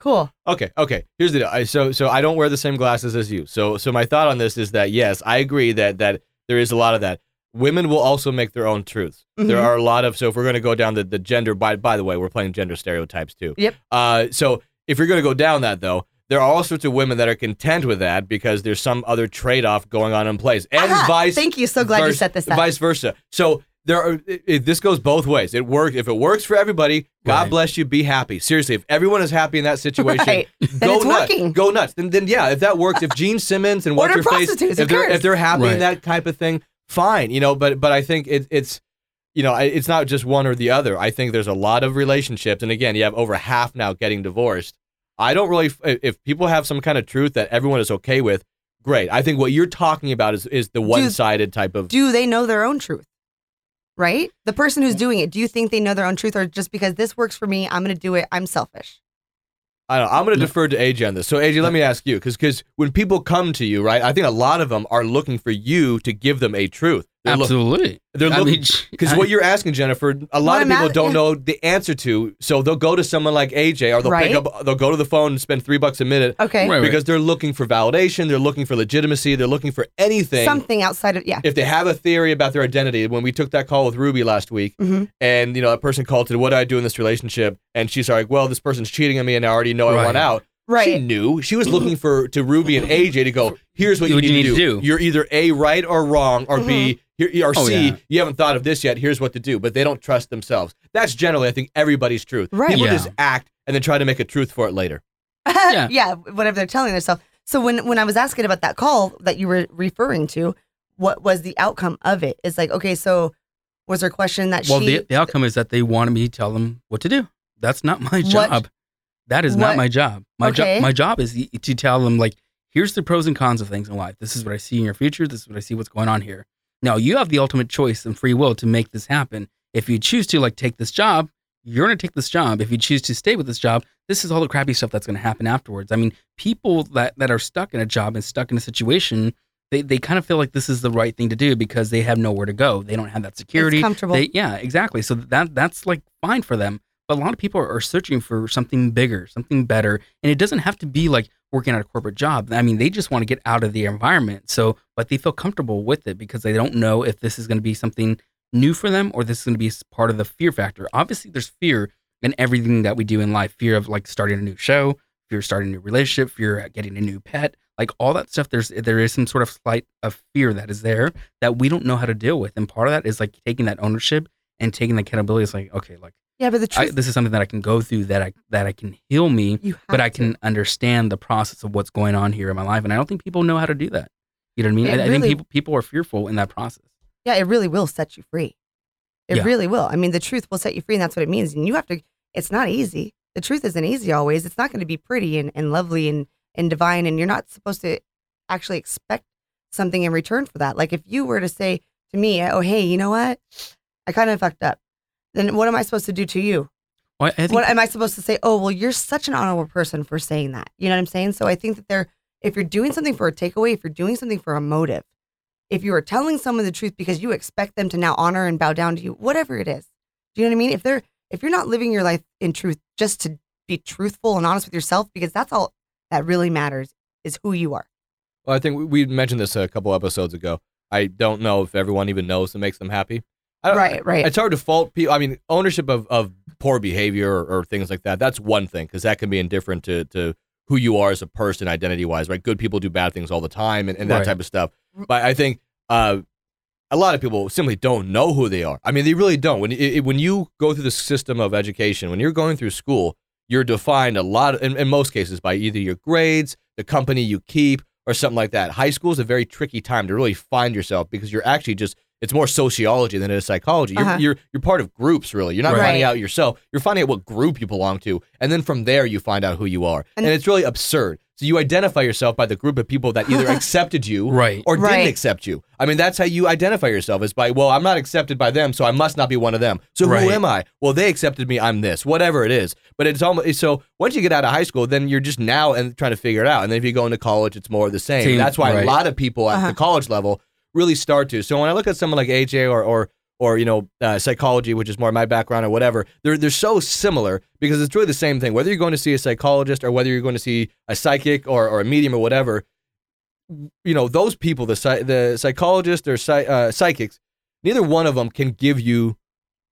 cool. Okay, okay. Here's the deal. I, so so I don't wear the same glasses as you. So so my thought on this is that yes, I agree that that there is a lot of that. Women will also make their own truths. There Mhm. are a lot of so if we're going to go down the, the gender by by the way, we're playing gender stereotypes too. Yep. Uh so if you're going to go down that though, there are all sorts of women that are content with that because there's some other trade-off going on in place. And Aha, vice Thank you. So glad you set this up. Vice versa. So there are it, it- this goes both ways. It works if it works for everybody. God Right. bless you. Be happy. Seriously, if everyone is happy in that situation, Right. Then go it's nuts. working. Go nuts. Then, then yeah, if that works, if Gene Simmons and what's Order her face, prostitutes, if they're if they're happy in that type of thing, fine. You know, but but I think it, it's you know it's not just one or the other. I think there's a lot of relationships, and again, you have over half now getting divorced. I don't really if people have some kind of truth that everyone is okay with. Great. I think what you're talking about is is the one sided type of do they know their own truth? Right? The person who's doing it, do you think they know their own truth or just because this works for me, I'm going to do it, I'm selfish? I don't know. I'm going to No. defer to AJ on this. So AJ, let me ask you, because because when people come to you, right? I think a lot of them are looking for you to give them a truth. They're look- Absolutely. they're I looking mean, because what you're asking, Jennifer, a lot of I'm people at- don't yeah. know the answer to. So they'll go to someone like AJ, or they'll Right. pick up, they'll go to the phone and spend three bucks a minute Okay. Right, right. because they're looking for validation, they're looking for legitimacy, they're looking for anything. Something outside of, yeah. if they have a theory about their identity, when we took that call with Ruby last week, Mhm. and you know that person called to, what do I do in this relationship? And she's like, well, this person's cheating on me, and I already know I Right. want out. Right. She knew. She was looking for to Ruby and AJ to go. Here's what you, What need, you to, do. to do. You're either a right or wrong, or b mm-hmm. here, or Oh, c. yeah. You haven't thought of this yet. Here's what to do. But they don't trust themselves. That's generally, I think, everybody's truth. Right. People Yeah. just act and then try to make a truth for it later. Yeah. yeah, whatever they're telling themselves. So when when I was asking about that call that you were referring to, what was the outcome of it? It's like, okay, so was there a question that well, she the, the outcome is that they wanted me to tell them what to do. That's not my What- job. That is What- not my job. My Okay. job my job is to tell them like, here's the pros and cons of things in life. This is what I see in your future. This is what I see what's going on here. Now you have the ultimate choice and free will to make this happen. If you choose to like take this job, you're gonna take this job. If you choose to stay with this job, this is all the crappy stuff that's gonna happen afterwards. I mean, people that, that are stuck in a job and stuck in a situation, they, they kind of feel like this is the right thing to do because they have nowhere to go. They don't have that security. It's comfortable. They, yeah, exactly. So that that's like fine for them. But a lot of people are, searching for something bigger, something better, and it doesn't have to be like working at a corporate job. I mean, they just want to get out of the environment. So, but they feel comfortable with it because they don't know if this is going to be something new for them or this is going to be part of the fear factor. Obviously, there's fear in everything that we do in life. Fear of like starting a new show, fear of starting a new relationship, fear of getting a new pet, like all that stuff. There's there is some sort of slight of fear that is there that we don't know how to deal with, and part of that is like taking that ownership and taking the accountability. It's like okay, like yeah, but the I, truth, this is something that I can go through that I that I can heal me, but I to. can understand the process of what's going on here in my life, and I don't think people know how to do that. You know what I mean? I, I think people people are fearful in that process. Yeah, it really will set you free. It Yeah. really will. I mean, the truth will set you free, and that's what it means. And you have to. It's not easy. The truth isn't easy always. It's not going to be pretty and, and lovely and and divine, and you're not supposed to actually expect something in return for that. Like if you were to say to me, "Oh, hey, you know what? I kind of fucked up." Then what am I supposed to do to you? Well, I think what am I supposed to say? Oh, well, you're such an honorable person for saying that. You know what I'm saying? So I think that they're, if you're doing something for a takeaway, if you're doing something for a motive, if you are telling someone the truth because you expect them to now honor and bow down to you, whatever it is, do you know what I mean? If they're, if you're not living your life in truth just to be truthful and honest with yourself, because that's all that really matters is who you are. Well, I think we- we mentioned this a couple episodes ago. I don't know if everyone even knows that makes them happy. I don't, Right, right. It's hard to fault people. I mean, ownership of, of poor behavior or, or things like that, that's one thing because that can be indifferent to, to who you are as a person identity wise, right? Good people do bad things all the time and, and that Right. type of stuff. But I think uh, a lot of people simply don't know who they are. I mean, they really don't. When, i- i- when you go through the system of education, when you're going through school, you're defined a lot, in, in most cases, by either your grades, the company you keep, or something like that. High school is a very tricky time to really find yourself because you're actually just it's more sociology than it is psychology. You're, Uh-huh. you're you're part of groups, really. You're not Right. finding out yourself. You're finding out what group you belong to, and then from there you find out who you are. And, And- it's really absurd. So you identify yourself by the group of people that either accepted you right. or Right. didn't accept you. I mean, that's how you identify yourself is by, well, I'm not accepted by them, so I must not be one of them. So Right. who am I? Well, they accepted me, I'm this, whatever it is. But it's almost so once you get out of high school, then you're just now and trying to figure it out. And then if you go into college, it's more of the same. Same, that's why right. a lot of people at Uh-huh. the college level really start to. So when I look at someone like AJ or or or you know uh, psychology, which is more my background or whatever, they're they're so similar because it's really the same thing. Whether you're going to see a psychologist or whether you're going to see a psychic or, or a medium or whatever, you know those people, the psy- the psychologist or psy- uh, psychics, neither one of them can give you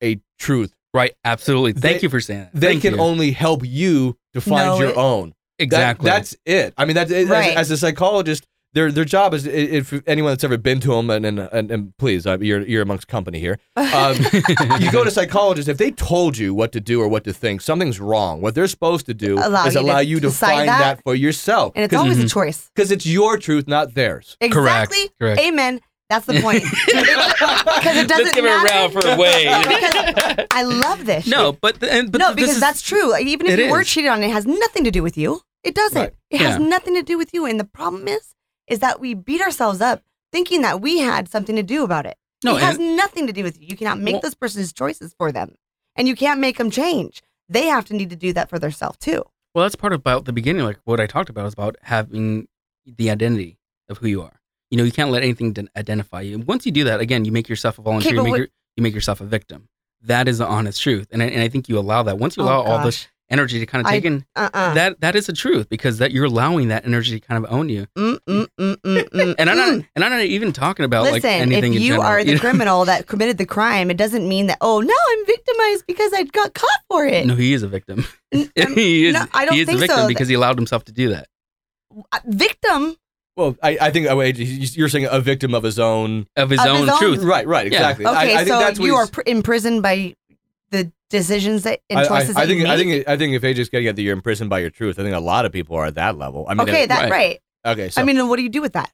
a truth. Right. Absolutely. Thank They- you for saying that. They Thank can you. only help you to find No, your it- own. That- exactly. that's it. I mean, that's it. Right. As, as a psychologist, their their job is if anyone that's ever been to them, and and and, and please, uh, you're you're amongst company here. Um, you go to psychologists. If they told you what to do or what to think, something's wrong. What they're supposed to do Allow is you to allow you to find that. that. for yourself, And it's always Mhm. a choice. because it's your truth, not theirs. Correct, Exactly. correct. Amen. That's the point. Because it doesn't Let's give it a matter. round for Wade. because I love this. no, but, the- and, but no, because is- that's true. Like, Even if it you were cheated on, it has nothing to do with you. It doesn't. Right. It has nothing to do with you. And the problem is, is that we beat ourselves up thinking that we had something to do about it. No, it has nothing to do with you. You cannot make Well- those person's choices for them, and you can't make them change. They have to need to do that for themselves too. Well, that's part about the beginning. Like what I talked about is about having the identity of who you are. You know, you can't let anything identify you. Once you do that, again, you make yourself a volunteer. Okay, you, make what- your, you make yourself a victim. That is the honest truth, and I, and I think you allow that. Once you Oh, allow all this. Energy to kind of I- take in, Uh-uh. that that is the truth because that you're allowing that energy to kind of own you. Mm, mm, mm, And I'm not and I'm not even talking about like anything if in you general, are the know? criminal that committed the crime, it doesn't mean that oh no, I'm victimized because I got caught for it. No, he is a victim. He is. no, I don't he is think a victim so. because he allowed himself to do that. Uh, victim. Well, I, I think uh, you're saying a victim of his own. Of his Of own his own- truth. Right, right, exactly. I- Okay, I, think so that's what you are pr- imprisoned by the decisions that and I- I- choices I, that think you I think I think if AJ's getting at that you're imprisoned by your truth, I think a lot of people are at that level. I mean, okay, uh, it- that's right. right. okay. So I mean, what do you do with that?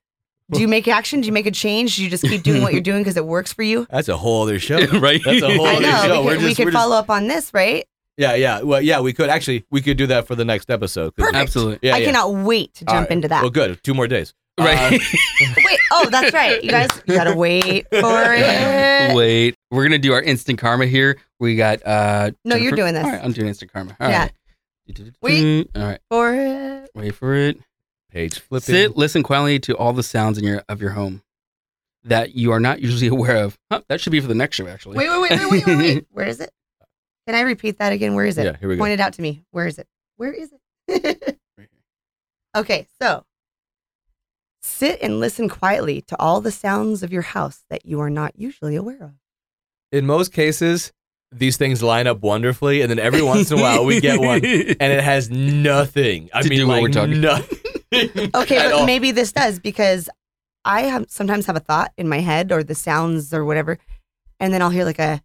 Do you make action? Do you make a change? Do you just keep doing what you're doing because it works for you? that's a whole other show. right? That's a whole I other know. show. We We're could, we could we're just- follow up on this, right? Yeah, yeah. Well, yeah, we could actually we could do that for the next episode. Perfect. Absolutely. Yeah, I yeah. cannot wait to jump right. into that. Well, good. Two more days. Uh, Right. Wait, oh, that's right. You guys, you gotta wait for it. Wait. We're gonna do our instant karma here. We got uh No, you're doing this. All right, I'm doing instant karma. All Yeah. right. Wait. All right. For it. Wait for it. page flipping. Sit, listen quietly to all the sounds in your of your home that you are not usually aware of. Huh, that should be for the next show, actually. Wait, wait, wait, wait, wait, wait, wait. Where is it? Can I repeat that again? Where is it? Yeah, here we go. Point it out to me. Where is it? Where is it? Right here. okay, so sit and listen quietly to all the sounds of your house that you are not usually aware of. In most cases, these things line up wonderfully, and then every once in a while we get one, and it has nothing. I To mean, do what like we're talking- nothing. Okay, but all. maybe this does because I have sometimes have a thought in my head or the sounds or whatever, and then I'll hear like a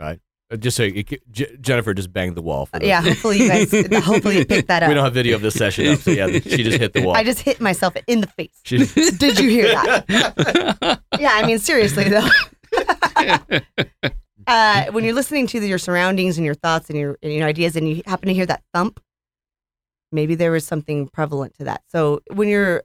Uh, Just so you, J- Jennifer just banged the wall. For yeah. Hopefully you guys, hopefully you picked that up. We don't have video of this session up, so yeah, she just hit the wall. I just hit myself in the face. Did you hear that? Yeah, I mean seriously though. uh, when you're listening to your surroundings and your thoughts and your and your ideas, and you happen to hear that thump, maybe there was something prevalent to that. So when you're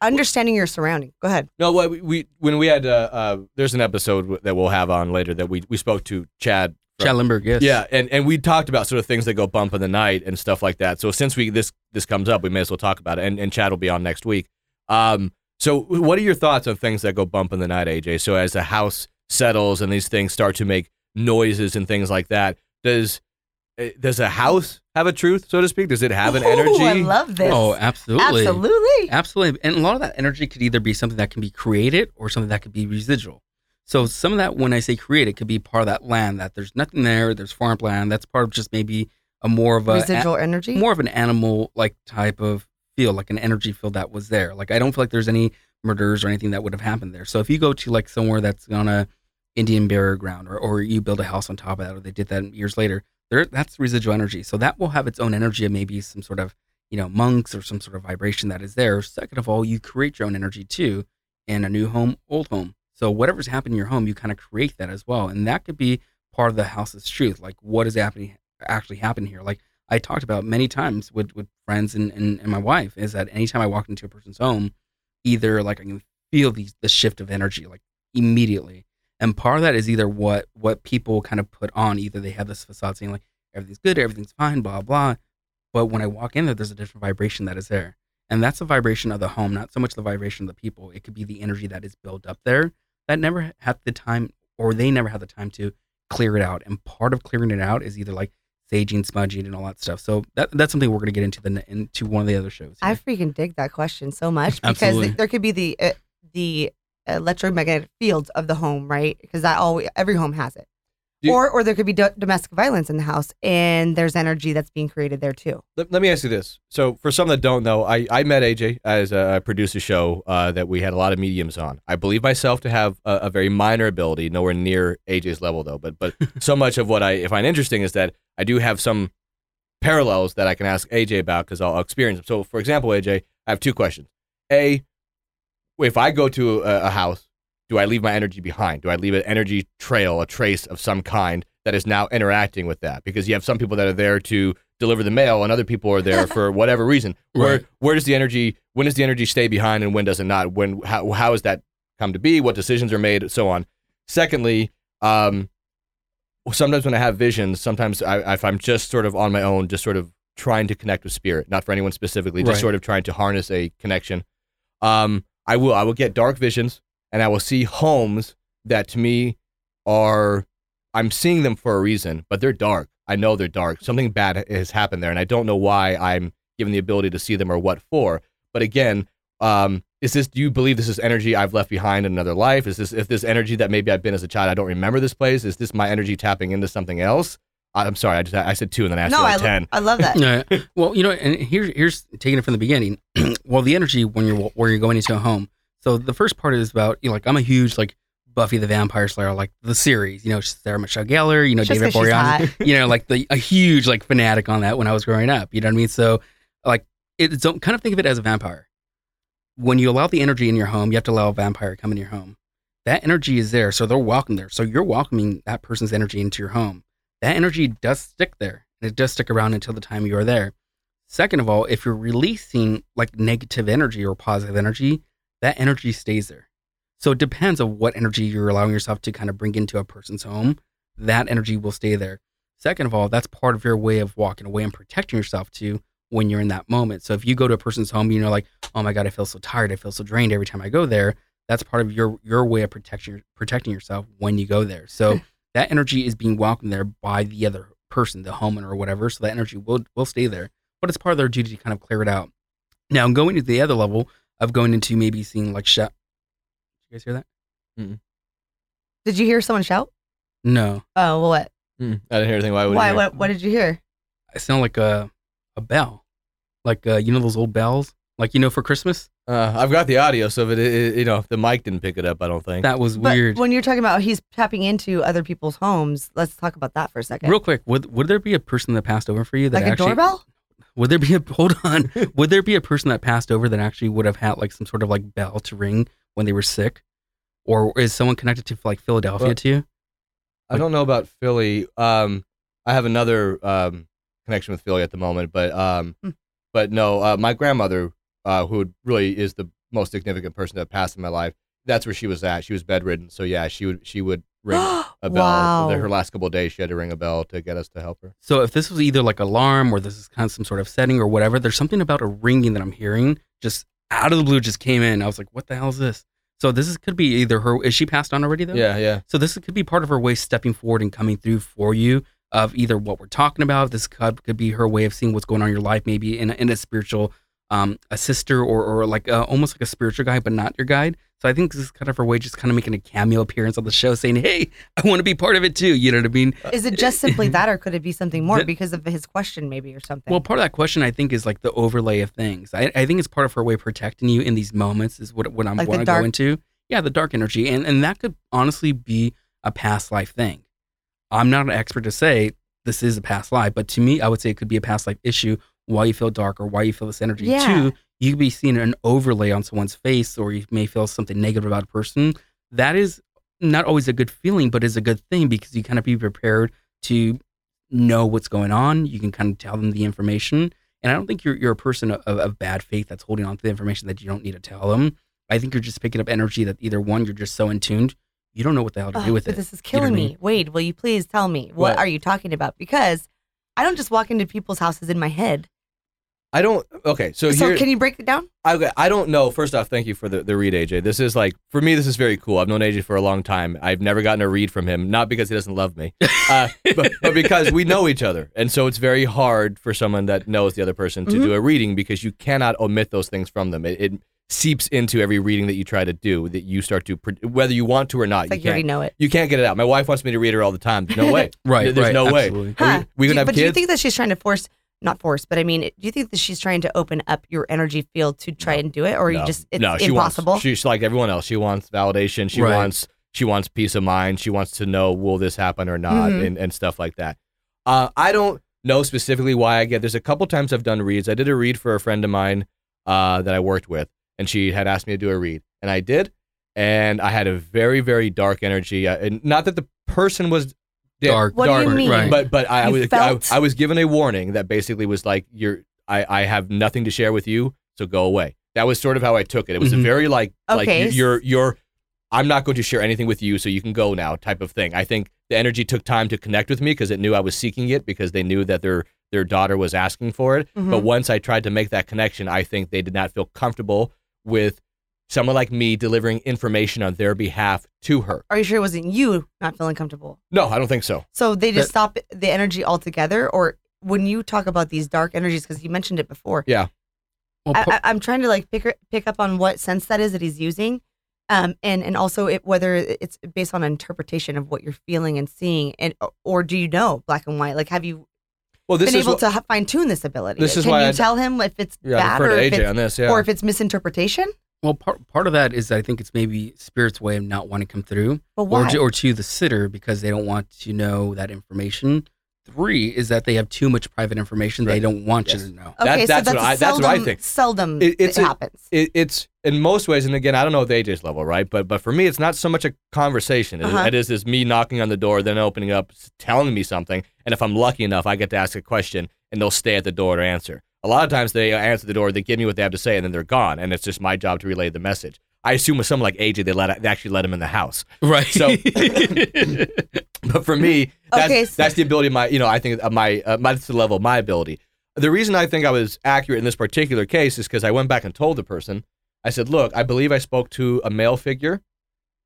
understanding your surrounding, go ahead. No, what we, we when we had uh, uh, there's an episode that we'll have on later that we we spoke to Chad. from- Chad Lindbergh, yes. Yeah, and and we talked about sort of things that go bump in the night and stuff like that. So since we this this comes up, we may as well talk about it. And and Chad will be on next week. Um, so what are your thoughts on things that go bump in the night, AJ? So as the house settles and these things start to make noises and things like that, does eh, does a house have a truth, so to speak? Does it have an Ooh, energy? I love this. Oh, absolutely. Absolutely. Absolutely. And a lot of that energy could either be something that can be created or something that could be residual. So some of that, when I say created, could be part of that land that there's nothing there, there's farmland. That's part of just maybe a more of a Residual energy. more of an animal like type of feel, like an energy field that was there. Like I don't feel like there's any murders or anything that would have happened there. So if you go to like somewhere that's on a Indian burial ground or, or you build a house on top of that, or they did that years later, there that's residual energy. So that will have its own energy of maybe some sort of, you know, monks or some sort of vibration that is there. Second of all, you create your own energy too in a new home, old home. So whatever's happening in your home, you kind of create that as well. And that could be part of the house's truth. Like what is happening actually happening here? Like I talked about many times with, with friends and, and, and my wife is that anytime I walk into a person's home, either like I can feel the, the shift of energy like immediately. And part of that is either what what people kind of put on. Either they have this facade saying like everything's good, everything's fine, blah blah. But when I walk in there, there's a different vibration that is there. And that's the vibration of the home, not so much the vibration of the people. It could be the energy that is built up there that never had the time or they never had the time to clear it out. And part of clearing it out is either like saging, smudging, and all that stuff. So that that's something we're going to get into the into one of the other shows. I freaking dig that question so much because Absolutely. there could be the uh, the electromagnetic fields of the home, right? Because that all every home has it. You- or or there could be do- domestic violence in the house, and there's energy that's being created there too. let, let me ask you this. So, for some that don't know, I, I met AJ as a, I produced a show uh, that we had a lot of mediums on. I believe myself to have a, a very minor ability, nowhere near AJ's level though. But but so much of what I find interesting is that I do have some parallels that I can ask AJ about because I'll, I'll experience them. So, for example, AJ, I have two questions. A, if I go to a, a house, do I leave my energy behind? Do I leave an energy trail, a trace of some kind that is now interacting with that? Because you have some people that are there to deliver the mail, and other people are there for whatever reason. Where Right. where does the energy? When does the energy stay behind, and when does it not? When how how has that come to be? What decisions are made? So on. Secondly, um, sometimes when I have visions, sometimes I, if I'm just sort of on my own, just sort of trying to connect with spirit, not for anyone specifically, just Right. sort of trying to harness a connection. Um, I will I will get dark visions, and I will see homes that to me are I'm seeing them for a reason, but they're dark. I know they're dark. Something bad has happened there, and I don't know why I'm given the ability to see them or what for. But again, um, is this? Do you believe this is energy I've left behind in another life? Is this if this energy that maybe I've been as a child? I don't remember this place. Is this my energy tapping into something else? I- I'm sorry. I just I said two and then I asked no, you I, like lo- I love that. Yeah. Well, you know, and here's here's taking it from the beginning. well, the energy when you're where you're going into a home. So the first part is about you know, like I'm a huge like Buffy the Vampire Slayer, like the series. You know, Sarah Michelle Gellar. You know, Just David 'cause she's Boreanaz. you know, like the a huge like fanatic on that when I was growing up. You know what I mean? So like it's don't kind of think of it as a vampire. When you allow the energy in your home, you have to allow a vampire to come in your home. That energy is there, so they're welcome there. So you're welcoming that person's energy into your home. That energy does stick there and it does stick around until the time you are there. Second of all, if you're releasing like negative energy or positive energy, that energy stays there. So it depends on what energy you're allowing yourself to kind of bring into a person's home. That energy will stay there. Second of all, that's part of your way of walking away and protecting yourself too when you're in that moment. So if you go to a person's home, you know, like, oh my God, I feel so tired, I feel so drained every time I go there. That's part of your your way of protecting protecting yourself when you go there. So that energy is being welcomed there by the other person, the homeowner or whatever. So that energy will will stay there. But it's part of their duty to kind of clear it out. Now going to the other level of going into maybe seeing like shout. Did you guys hear that? Did you hear someone shout? No, Oh, well, what? Mm, I didn't hear anything. Why would Why? What? What did you hear? it sounded like a a bell, like uh, you know those old bells, like you know for Christmas. Uh, I've got the audio, so if it, it, you know, the mic didn't pick it up, I don't think. That was But weird. when you're talking about he's tapping into other people's homes, let's talk about that for a second. Real quick, would would there be a person that passed over for you that like a actually doorbell? would there be a hold on would there be a person that passed over that actually would have had like some sort of like bell to ring when they were sick, or is someone connected to like Philadelphia Well- too? I don't know about Philly. Um, I have another um, connection with Philly at the moment, but um, Hmm. but no, uh, my grandmother, uh, who really is the most significant person that passed in my life, that's where she was at. She was bedridden, so yeah, she would she would ring a bell. wow. Her last couple of days, she had to ring a bell to get us to help her. So if this was either like alarm or this is kind of some sort of setting or whatever, there's something about a ringing that I'm hearing just out of the blue just came in. I was like, what the hell is this? So this is, could be either her. Is she passed on already though? Yeah, yeah. So this could be part of her way stepping forward and coming through for you of either what we're talking about. This could, could be her way of seeing what's going on in your life, maybe in a, in a spiritual, um, a sister or, or like a, almost like a spiritual guide, but not your guide. So I think this is kind of her way, just kind of making a cameo appearance on the show, saying, "Hey, I want to be part of it too." You know what I mean? Is it just simply that, or could it be something more That- because of his question, maybe, or something? Well, part of that question, I think, is like the overlay of things. I, I think it's part of her way of protecting you in these moments. Is what what I'm Like want to go into. Yeah, the dark energy, and and that could honestly be a past life thing. I'm not an expert to say this is a past life, but to me, I would say it could be a past life issue. Why you feel dark or why you feel this energy. Yeah. Two, you could be seeing an overlay on someone's face, or you may feel something negative about a person. That is not always a good feeling, but is a good thing because you kind of be prepared to know what's going on. You can kind of tell them the information. And I don't think you're, you're a person of, of bad faith that's holding on to the information that you don't need to tell them. I think you're just picking up energy that either one, you're just so in tuned, you don't know what the hell to Ugh, do with but it. this is You know killing I mean? me. Wade, will you please tell me what What? are you talking about? Because I don't just walk into people's houses in my head. I don't. Okay, so, So, here, can you break it down? I, I don't know. First off, thank you for the, the read, AJ. This is like, for me, this is very cool. I've known AJ for a long time. I've never gotten a read from him, not because he doesn't love me, uh, but, but because we know each other. And so it's very hard for someone that knows the other person to Mhm. do a reading because you cannot omit those things from them. It, it seeps into every reading that you try to do, that you start to, pro- whether you want to or not, It's you like you already can't. know it. You can't get it out. My wife wants me to read her all the time. There's no way. right, There's right, no way. absolutely. Are Huh. we, we Do- gonna have but do you think that she's trying to force, not force, but I mean, do you think that she's trying to open up your energy field to try No. and do it, or you No. just it's no, she impossible? Wants, she's like everyone else. She wants validation. She Right. wants she wants peace of mind. She wants to know will this happen or not, Mhm. and, and stuff like that. Uh, I don't know specifically why I get. There's a couple times I've done reads. I did a read for a friend of mine uh, that I worked with, and she had asked me to do a read, and I did, and I had a very very dark energy. Uh, and not that the person was da- Dark, What do you dark, mean? Right. but but I, I was I, felt- I was given a warning that basically was like you're I, I have nothing to share with you, so go away. That was sort of how I took it. It was a Mhm. very like like Okay. you- you're you're I'm not going to share anything with you, so you can go now type of thing. I think the energy took time to connect with me because it knew I was seeking it because they knew that their their daughter was asking for it. Mhm. But once I tried to make that connection, I think they did not feel comfortable with someone like me delivering information on their behalf to her. Are you sure it wasn't you not feeling comfortable? No, I don't think so. So they just That- stop the energy altogether, or when you talk about these dark energies, because you mentioned it before, Well, I, par- I, I'm trying to like pick pick up on what sense that is that he's using, um, and and also it, whether it's based on interpretation of what you're feeling and seeing, and or do you know black and white? Like, have you Well, this been is able what, to fine tune this ability? This is Can why you I- tell him if it's yeah, bad or if AJ it's, on this. Yeah. or if it's misinterpretation? Well, part part of that is I think it's maybe spirit's way of not wanting to come through, But or to, or to the sitter because they don't want to know that information. three is that they have too much private information they don't want Yes. you to know. That- Okay, that's so what that's I- a that's what I seldom, think. Seldom It- it's it a- happens. it, it's in most ways, and again, I don't know at AJ's level, right? But but for me, it's not so much a conversation. It- Uh-huh. it is is me knocking on the door, then opening up, telling me something, and if I'm lucky enough, I get to ask a question, and they'll stay at the door to answer. A lot of times, they answer the door, they give me what they have to say, and then they're gone, and it's just my job to relay the message. I assume with someone like AJ, they let they actually let him in the house. Right. So, but for me, that's, Okay, so- that's the ability of my, you know, I think of my, uh, my, that's the level of my ability. The reason I think I was accurate in this particular case is because I went back and told the person, I said, look, I believe I spoke to a male figure.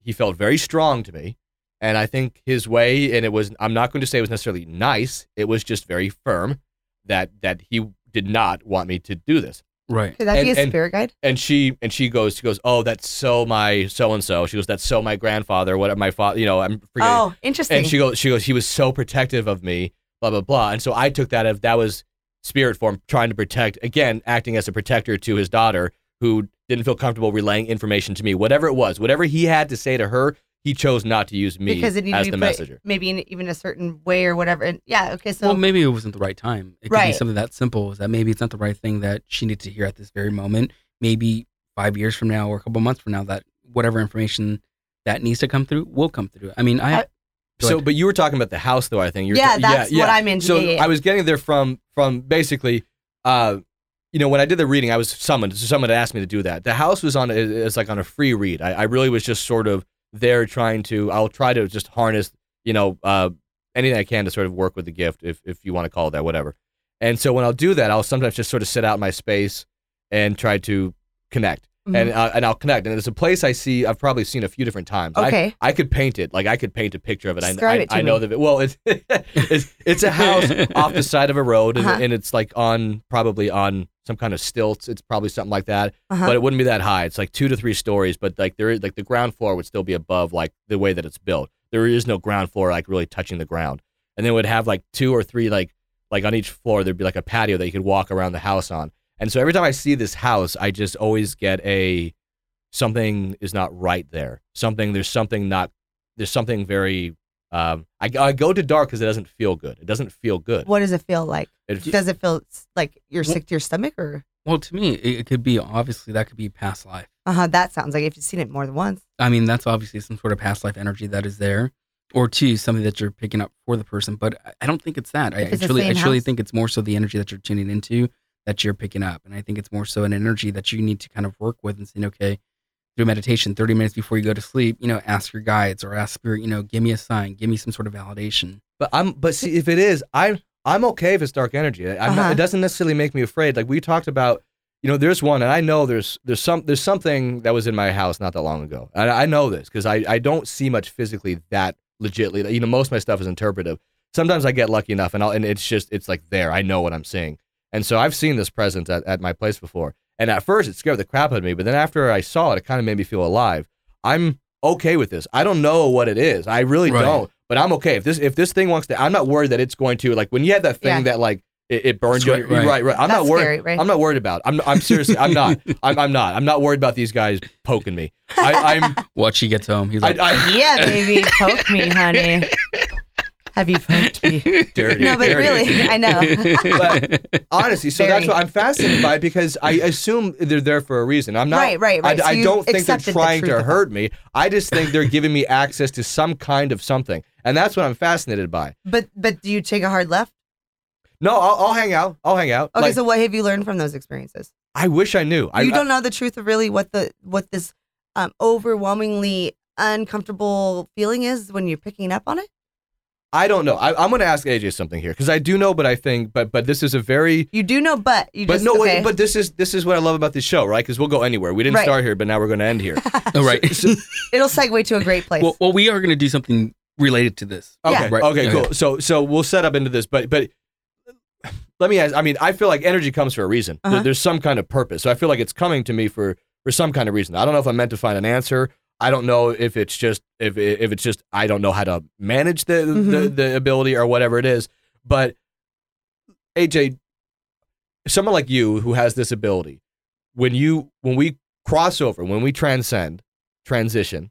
He felt very strong to me. And I think his way, and it was, I'm not going to say it was necessarily nice. It was just very firm that, that he did not want me to do this right. Could that be and- a and- spirit guide? and she and she goes she goes oh that's so my so and so she goes that's so my grandfather what my father you know i'm forgetting Oh, interesting. and she goes she goes he was so protective of me blah blah blah and so i took that as that was spirit form trying to protect again acting as a protector to his daughter who didn't feel comfortable relaying information to me whatever it was whatever he had to say to her he chose not to use me because it needed as to the be put messenger maybe in even a certain way or whatever. And yeah, okay, so well, maybe it wasn't the right time. It could be Right. something that simple. Is that maybe it's not the right thing that she needs to hear at this very moment. Maybe five years from now or a couple months from now, that whatever information that needs to come through will come through. I mean, I, I- So, ahead. but you were talking about the house, though. I think you're Yeah, ta- that's what I'm into. So Yeah, yeah, yeah. I was getting there from from basically, uh, you know, when I did the reading, I was summoned. So Someone had asked me to do that. The house was on it's like on a free read. I, I really was just sort of there trying to. I'll try to just harness, you know, uh, anything I can to sort of work with the gift, if if you want to call it that, whatever. And so when I'll do that, I'll sometimes just sort of sit out in my space and try to connect. Mhm. And uh, and I'll connect. And it's a place I see. I've probably seen a few different times. Okay. I, could paint it. Like I could paint a picture of it. I, Describe I, it to I know me. that. Well, it's it's it's a house off the side of a road, and, Uh-huh. and it's like on probably on some kind of stilts. It's probably something like that, Uh-huh. but it wouldn't be that high. It's like two to three stories, but like there is like the ground floor would still be above like the way that it's built. There is no ground floor like really touching the ground, and then would have like two or three like like on each floor there'd be like a patio that you could walk around the house on. And so every time I see this house, I just always get a something is not right there. Something there's something not there's something very um I, I go to dark because it doesn't feel good. It doesn't feel good. what does it feel like? It, Does it feel like you're Well- sick to your stomach or well, to me, it, it could be obviously that could be past life. uh huh? That sounds like if you've seen it more than once. I mean, that's obviously some sort of past life energy that is there, or two, something that you're picking up for the person. But I- I don't think it's that. I If it's the actually, I truly house? think it's more so the energy that you're tuning into that you're picking up, and I think it's more so an energy that you need to kind of work with and saying, okay, through meditation, 30 minutes before you go to sleep, you know, ask your guides or ask spirit, you know, give me a sign, give me some sort of validation. But I'm but see if it is, I'm I'm okay if it's dark energy. I'm Uh-huh. not, it doesn't necessarily make me afraid. Like we talked about, you know, there's one, and I know there's there's some there's something that was in my house not that long ago. And I know this because I I don't see much physically that legitly. You know, most of my stuff is interpretive. Sometimes I get lucky enough, and I'll, and it's just it's like there. I know what I'm seeing, and so I've seen this presence at, at my place before. And at first, it scared the crap out of me, but then after I saw it, it kind of made me feel alive. I'm okay with this. I don't know what it is. I really Right. don't. But I'm okay if this if this thing wants to. I'm not worried that it's going to like when you had that thing Yeah. that like it, it burns you. Right, Right, right. right, right. I'm That's not worried. scary, right? I'm not worried about. I'm I'm seriously. I'm not. I'm, I'm not. I'm not worried about these guys poking me. I, I'm. Once she gets home, he's I, like, I, Yeah, baby, poke me, honey. Have you poked me? dirty. No, but dirty. really, I know. But honestly, so that's what I'm fascinated by because I assume they're there for a reason. I'm not. Right, right, right. I, So I don't think they're accepted the trying to hurt me. I just think they're giving me access to some kind of something, and that's what I'm fascinated by. but but do you take a hard left? No, I'll, I'll hang out. I'll hang out. Okay, Like, so what have you learned from those experiences? I wish I knew. I, you don't know the truth of really what the what this um, overwhelmingly uncomfortable feeling is when you're picking up on it. I don't know. I, I'm going to ask AJ something here because I do know, but I think, but but this is a very. You do know, but you But just no, okay. wait, but this is this is what I love about this show, right? Because we'll go anywhere. We didn't Right. start here, but now we're going to end here. oh, right. it'll segue to a great place. well, well, we are going to do something related to this. Okay. Right. Okay. Cool. So so we'll set up into this, but but let me ask. I mean, I feel like energy comes for a reason. Uh-huh. there's some kind of purpose. So I feel like it's coming to me for for some kind of reason. I don't know if I'm meant to find an answer. I don't know if it's just if if it's just I don't know how to manage the the, Mhm. the ability or whatever it is. But AJ, someone like you who has this ability, when you when we cross over, when we transcend, transition,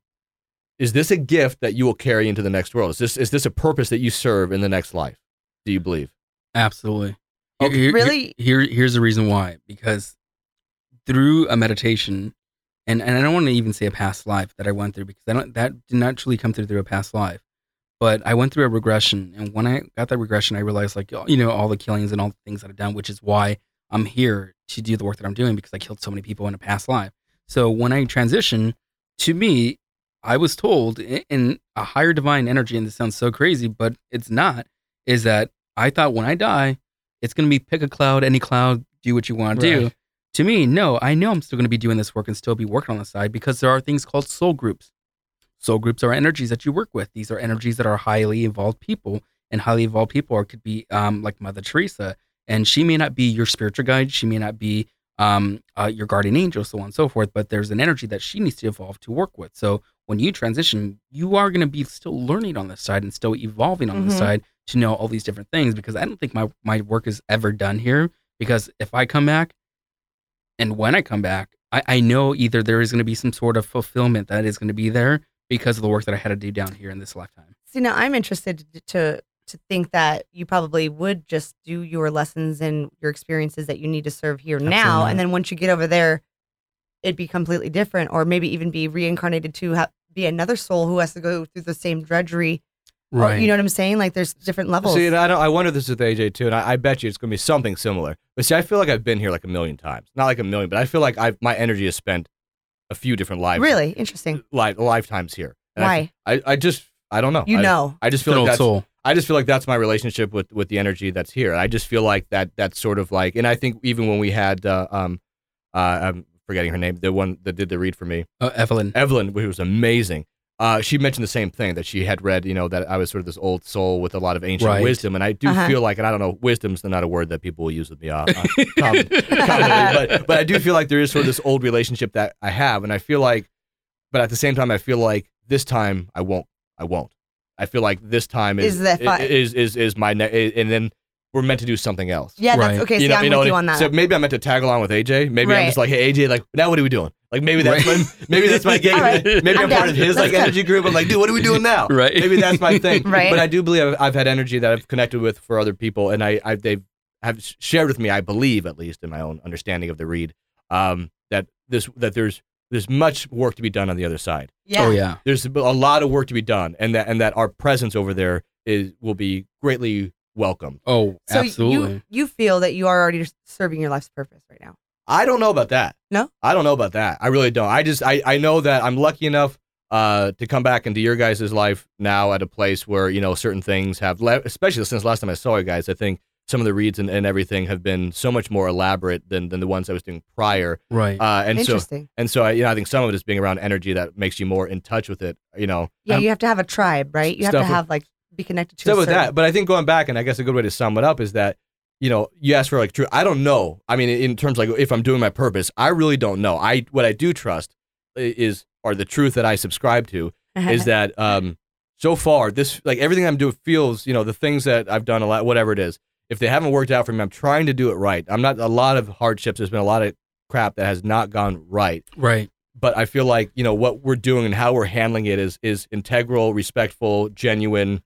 is this a gift that you will carry into the next world? Is this is this a purpose that you serve in the next life? do you believe? Absolutely. Okay. Here- here- Really? Here, here's the reason why. Because through a meditation, and, and I don't want to even say a past life that I went through because I don't, that did not truly come through through a past life. But I went through a regression, and when I got that regression, I realized like you know all the killings and all the things that I've done, which is why I'm here to do the work that I'm doing because I killed so many people in a past life. So when I transition, to me, I was told in a higher divine energy, and this sounds so crazy, but it's not. Is that I thought when I die, it's going to be pick a cloud, any cloud, do what you want to do. To me, no, I know I'm still going to be doing this work and still be working on the side because there are things called soul groups. Soul groups are energies that you work with. These are energies that are highly evolved people, and highly evolved people are, could be um, like Mother Teresa, and she may not be your spiritual guide. She may not be um, uh, your guardian angel, so on and so forth. But there's an energy that she needs to evolve to work with. So when you transition, you are going to be still learning on this side and still evolving on Mhm. the side to know all these different things. Because I don't think my my work is ever done here. Because if I come back, and when I come back, I, I know either there is going to be some sort of fulfillment that is going to be there because of the work that I had to do down here in this lifetime. See, now I'm interested to, to to think that you probably would just do your lessons and your experiences that you need to serve here now, and then once you get over there, it'd be completely different, or maybe even be reincarnated to ha- be another soul who has to go through the same drudgery. Or- you know what I'm saying? Like there's different levels. See, and I don't. I wonder if this is with AJ too, and I, I bet you it's going to be something similar. But see, I feel like I've been here like a million times. Not like a million, but I feel like I've my energy has spent a few different lives. really interesting. li- lifetimes here. And I Why? f- I, I just I don't know. You I, know. I just Good feel like that's soul. I just feel like that's my relationship with with the energy that's here. I just feel like that that's sort of like, and I think even when we had uh, um uh I'm forgetting her name, the one that did the read for me, Uh, Evelyn. Evelyn, who was amazing. Uh, she mentioned the same thing that she had read, you know, that I was sort of this old soul with a lot of ancient Right. wisdom, and I do Uh-huh. feel like, and I don't know, wisdom's not a word that people will use with me, uh, uh, commonly, but but I do feel like there is sort of this old relationship that I have, and I feel like, but at the same time, I feel like this time I won't, I won't. I feel like this time is Is that fi- is is is my ne- and then we're meant to do something else. Yeah, that's Right. okay. See, You know, I'm you know with you on that. So maybe I'm meant to tag along with AJ. Maybe I'm just like, hey AJ, like now what are we doing? Like maybe that's Right. my maybe that's my game. All right. Maybe I'm, I'm part down. of his Let's like go. energy group. I'm like, dude, what are we doing now? Right. Maybe that's my thing. Right. But I do believe I've, I've had energy that I've connected with for other people, and I, I they've have shared with me. I believe, at least in my own understanding of the read, um, that this that there's there's much work to be done on the other side. yeah. Oh yeah. There's a lot of work to be done, and that and that our presence over there is will be greatly welcomed. Oh, So absolutely. you you feel that you are already serving your life's purpose right now. I don't know about that. No? I don't know about that. I really don't. I just I, I know that I'm lucky enough uh, to come back into your guys' life now at a place where you know certain things have, le- especially since last time I saw you guys. I think some of the reads and, and everything have been so much more elaborate than than the ones I was doing prior. right. Uh, and so Interesting. and so I, you know I think some of it is being around energy that makes you more in touch with it. You know, yeah, Um, you have to have a tribe, right? You have to stuff with- have like be connected to. stuff with that. But I think going back, and I guess a good way to sum it up is that, you know, you ask for like true. I don't know. I mean, in terms like if I'm doing my purpose, I really don't know. I what I do trust is or the truth that I subscribe to is that um so far this like everything I'm doing feels you know the things that I've done a lot whatever it is if they haven't worked out for me I'm trying to do it right I'm not a lot of hardships there's been a lot of crap that has not gone right right. but I feel like you know what we're doing and how we're handling it is is integral, respectful, genuine,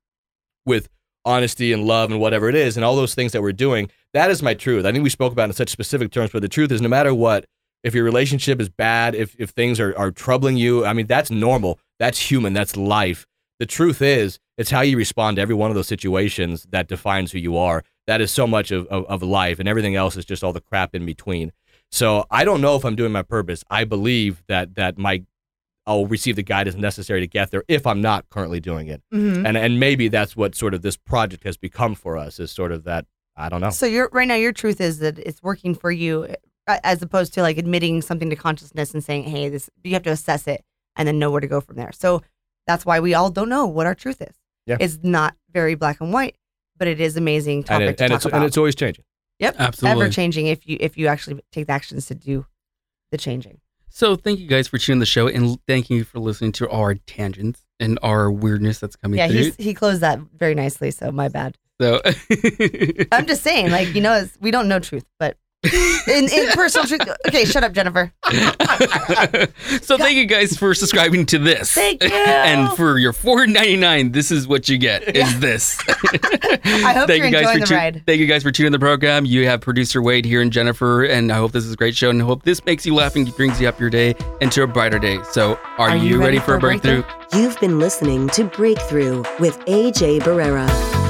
with honesty and love and whatever it is, and all those things that we're doing. That is my truth. I think we spoke about in such specific terms, but the truth is, no matter what, if your relationship is bad, if if things are are troubling you, I mean that's normal. That's human. That's life. The truth is, it's how you respond to every one of those situations that defines who you are. That is so much of, of, of life, and everything else is just all the crap in between. So I don't know if I'm doing my purpose. I believe that that my I'll receive the guidance necessary to get there if I'm not currently doing it. Mhm. And and maybe that's what sort of this project has become for us is sort of that I don't know. So your right now your truth is that it's working for you, as opposed to like admitting something to consciousness and saying, "Hey, this." You have to assess it and then know where to go from there. So that's why we all don't know what our truth is. Yeah. It's not very black and white, but it is amazing And, it, to and talk it's about. and it's always changing. yep, Absolutely. ever changing if you if you actually take the actions to do the changing. So thank you guys for tuning the show and thank you for listening to our tangents and our weirdness that's coming Yeah, through. he closed that very nicely. So my bad. So I'm just saying, like you know, we don't know truth, but in, in personal truth. Okay, shut up, Jennifer. so thank you guys for subscribing to this. Thank you. and for your four ninety nine, this is what you get. Is this? I hope thank you're you guys enjoying for the ride. Thank you guys for tuning in the program. You have producer Wade here and Jennifer, and I hope this is a great show, and I hope this makes you laugh and brings you up your day into a brighter day. So, are, you, ready, for a breakthrough? You've been listening to Breakthrough with AJ Barrera.